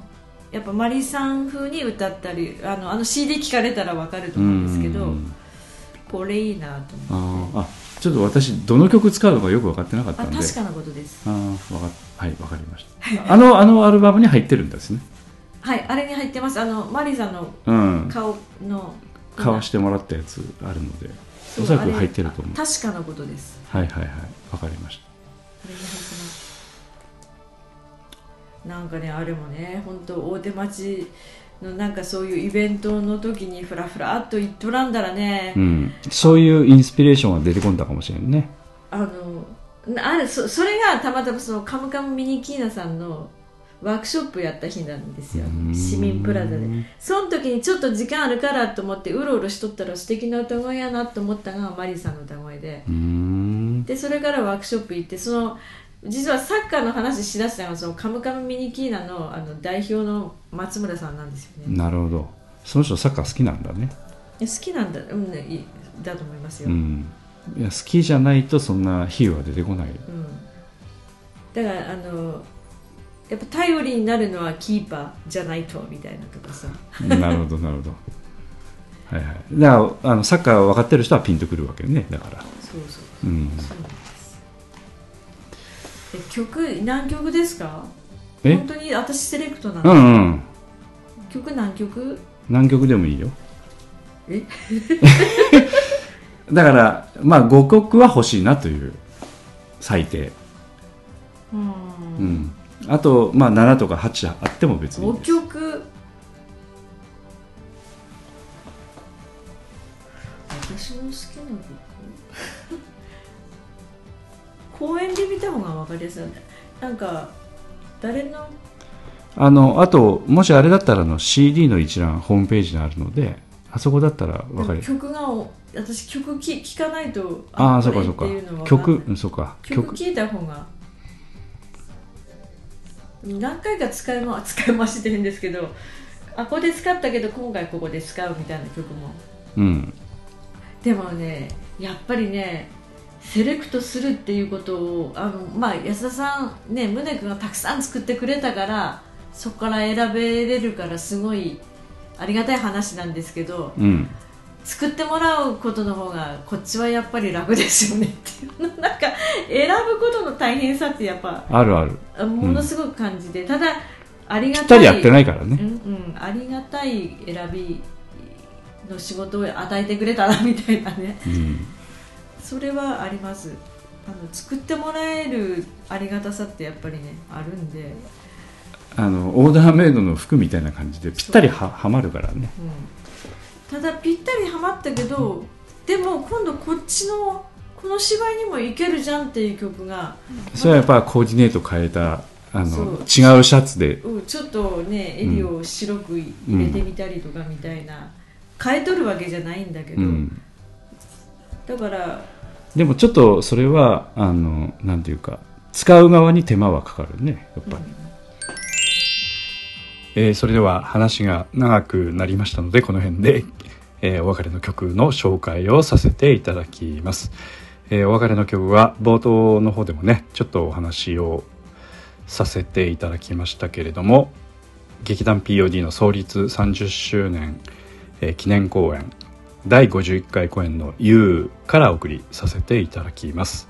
C: やっぱマリーさん風に歌ったりあのあの CD 聞かれたらわかると思うんですけど、
B: うん。
C: これいいなと思って。
B: あちょっと私どの曲使うのかよく分かってなかったんで。
C: あ確かなことです。
B: あかはいわかりました。あのあのアルバムに入ってるんですね。
C: はいあれに入ってます。あのマリーさんの
B: うん。
C: 顔の
B: 買わしてもらったやつあるのでおそらく入ってると思う。
C: 確かなことです。
B: はいはいはい。わかりました。
C: なんかねあれもね本当大手町のなんかそういうイベントの時にフラフラっと言っとらんだらね、
B: うん、そういうインスピレーションが出てこんだかもしれんね。
C: あのなあれそそれがたまたまそのカムカムミニキーナさんのワークショップやった日なんですよ。
B: うん。
C: 市民プラザで。その時にちょっと時間あるからと思ってうろうろしとったら素敵な歌声やなと思ったのがマリーさんの歌声で。でそれからワークショップ行ってその実はサッカーの話しだしたのがそのカムカムミニキーナのあの代表の松村さんなんですよね。
B: なるほど。その人サッカー好きなんだね。
C: 好きなんだ,、うん、いだと思いますよ、うん。
B: うんいや好きじゃないとそんな比喩は出てこない。
C: だからあのやっぱ頼りになるのはキーパーじゃないとみたいなとかさ。
B: なるほどなるほど。はいはい。だからあのサッカー分かってる人はピンとくるわけね。だから。
C: そうそう
B: う。ん。
C: そうです。え曲何曲ですか？
B: え？
C: 本当に私セレクトな
B: う
C: の、
B: んうん。
C: 曲何曲？
B: 何曲でもいいよ。
C: え？
B: だからまあ5曲は欲しいなという最低。
C: うん。
B: うんあとまあ7とか8あっても別にいい
C: 5
B: です。
C: 曲。私の好きな曲？公園で見た方が分かりやすいなんか誰の？
B: あのあともしあれだったらあの CD の一覧ホームページにあるのであそこだったら分かり
C: 曲が私曲聴聴かないと
B: ああそうかそうか曲うんそうか。
C: 曲聴いた方が何回か使いま使い回してるんですけどあここで使ったけど今回ここで使うみたいな曲も。
B: うん。
C: でもねやっぱりねセレクトするっていうことをあの、まあ、安田さんね宗君がたくさん作ってくれたからそこから選べれるからすごいありがたい話なんですけど
B: うん
C: 作ってもらうことの方がこっちはやっぱり楽ですよねっていう。なんか選ぶことの大変さってやっぱ
B: あるある。
C: あものすごく感じて、ただありが
B: ぴったた
C: い
B: りやってないから
C: うん
B: ね
C: うん、ありがたい選びの仕事を与えてくれたなみたいなね。
B: うん。
C: それはあります。あの作ってもらえるありがたさってやっぱりねあるんで、
B: あのオーダーメイドの服みたいな感じでぴったりははまるからね。
C: うん、ただぴったりはまったけどでも今度こっちのこの芝居にもいけるじゃんっていう曲が、
B: それはやっぱコーディネート変えたあの違うシャツで。
C: うんちょっとね襟を白く入れてみたりとかみたいな、変えとるわけじゃないんだけど、
B: うん。
C: だから
B: でもちょっとそれはあのなんていうか使う側に手間はかかるねやっぱり、えーそれでは話が長くなりましたのでこの辺で、えーお別れの曲の紹介をさせていただきます、えーお別れの曲は冒頭の方でもねちょっとお話を
D: させていただきましたけれども劇団 POD の創立30周年、えー、記念公演第51回公演の U からお送りさせていただきます、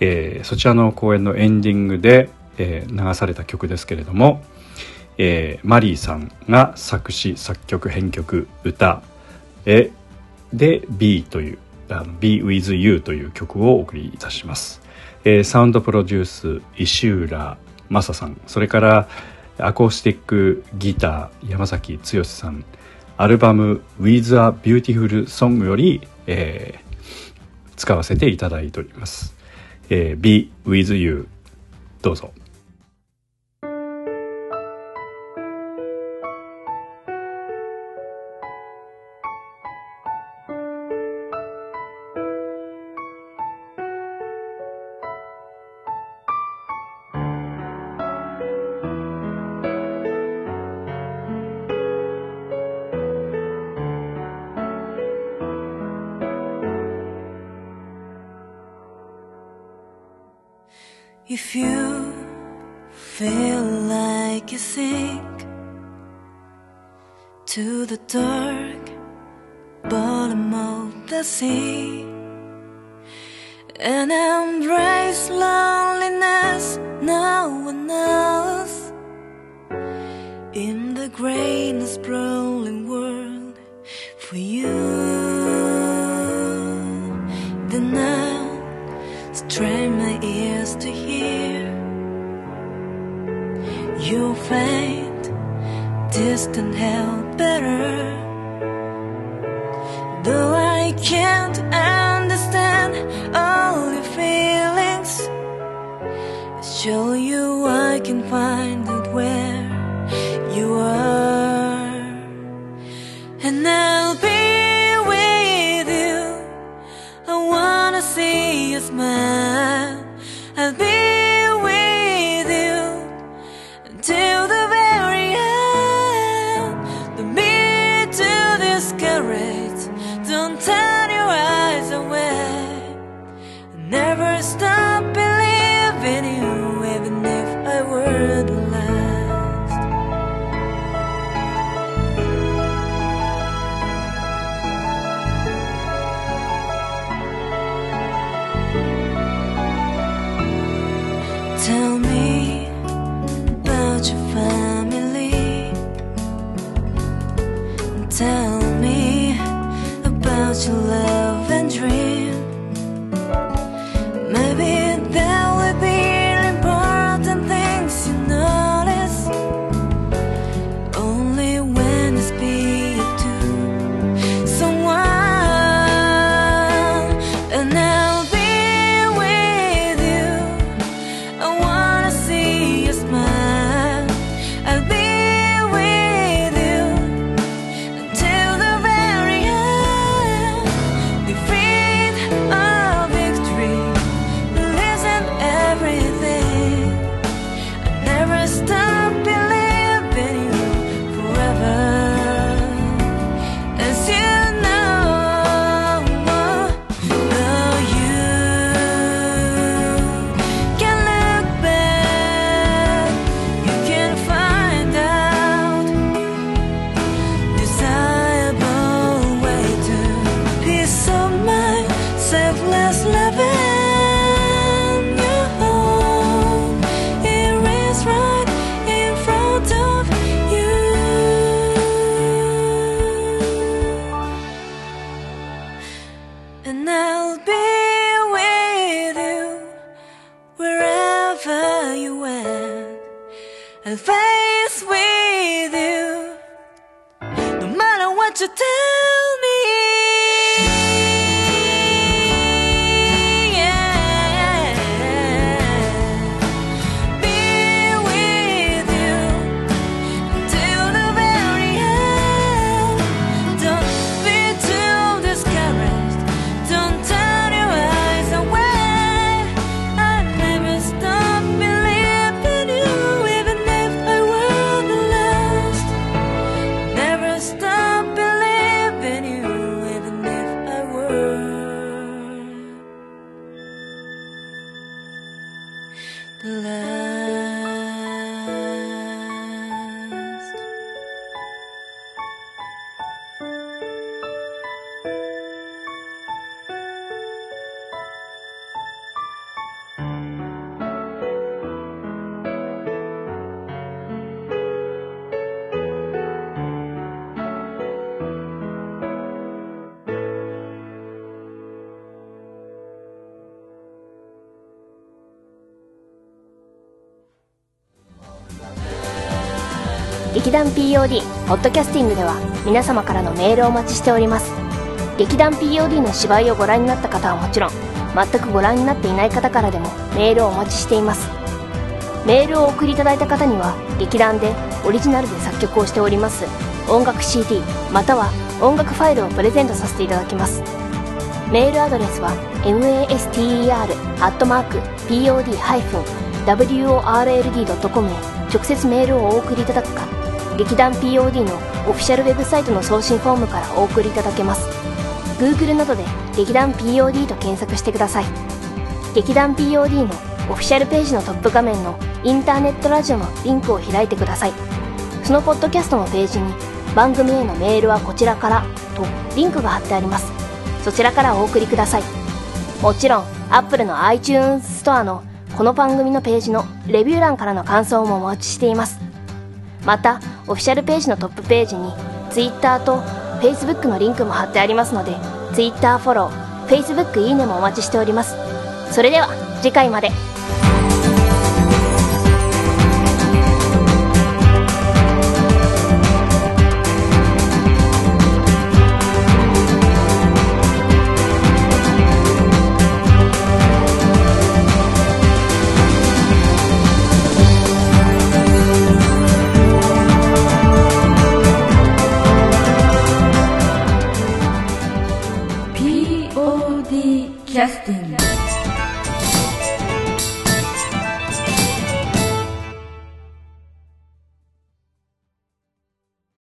D: えー、そちらの公演のエンディングで、えー、流された曲ですけれども、えー、マリーさんが作詞作曲編曲歌えで B というあの Be With You という曲をお送りいたします、えー、サウンドプロデュース石浦正さん。それからアコースティックギター山崎剛さん。アルバム「With a Beautiful Song」より、えー、使わせていただいております、えー、Be With You どうぞ。
A: 劇団 POD ポッドキャスティングでは皆様からのメールをお待ちしております。劇団 POD の芝居をご覧になった方はもちろん全くご覧になっていない方からでもメールをお待ちしています。メールをお送りいただいた方には劇団でオリジナルで作曲をしております音楽 CD または音楽ファイルをプレゼントさせていただきます。メールアドレスは master.pod-world.com へ直接メールをお送りいただくか劇団 POD のオフィシャルウェブサイトの送信フォームからお送りいただけます。Google などで劇団 POD と検索してください。劇団 POD のオフィシャルページのトップ画面のインターネットラジオのリンクを開いてください。そのポッドキャストのページに番組へのメールはこちらからとリンクが貼ってあります。そちらからお送りください。もちろん Apple の iTunes ストアのこの番組のページのレビュー欄からの感想もお待ちしています。またオフィシャルページのトップページに Twitter と Facebook のリンクも貼ってありますので Twitter フォロー Facebook いいねもお待ちしております。それでは次回まで。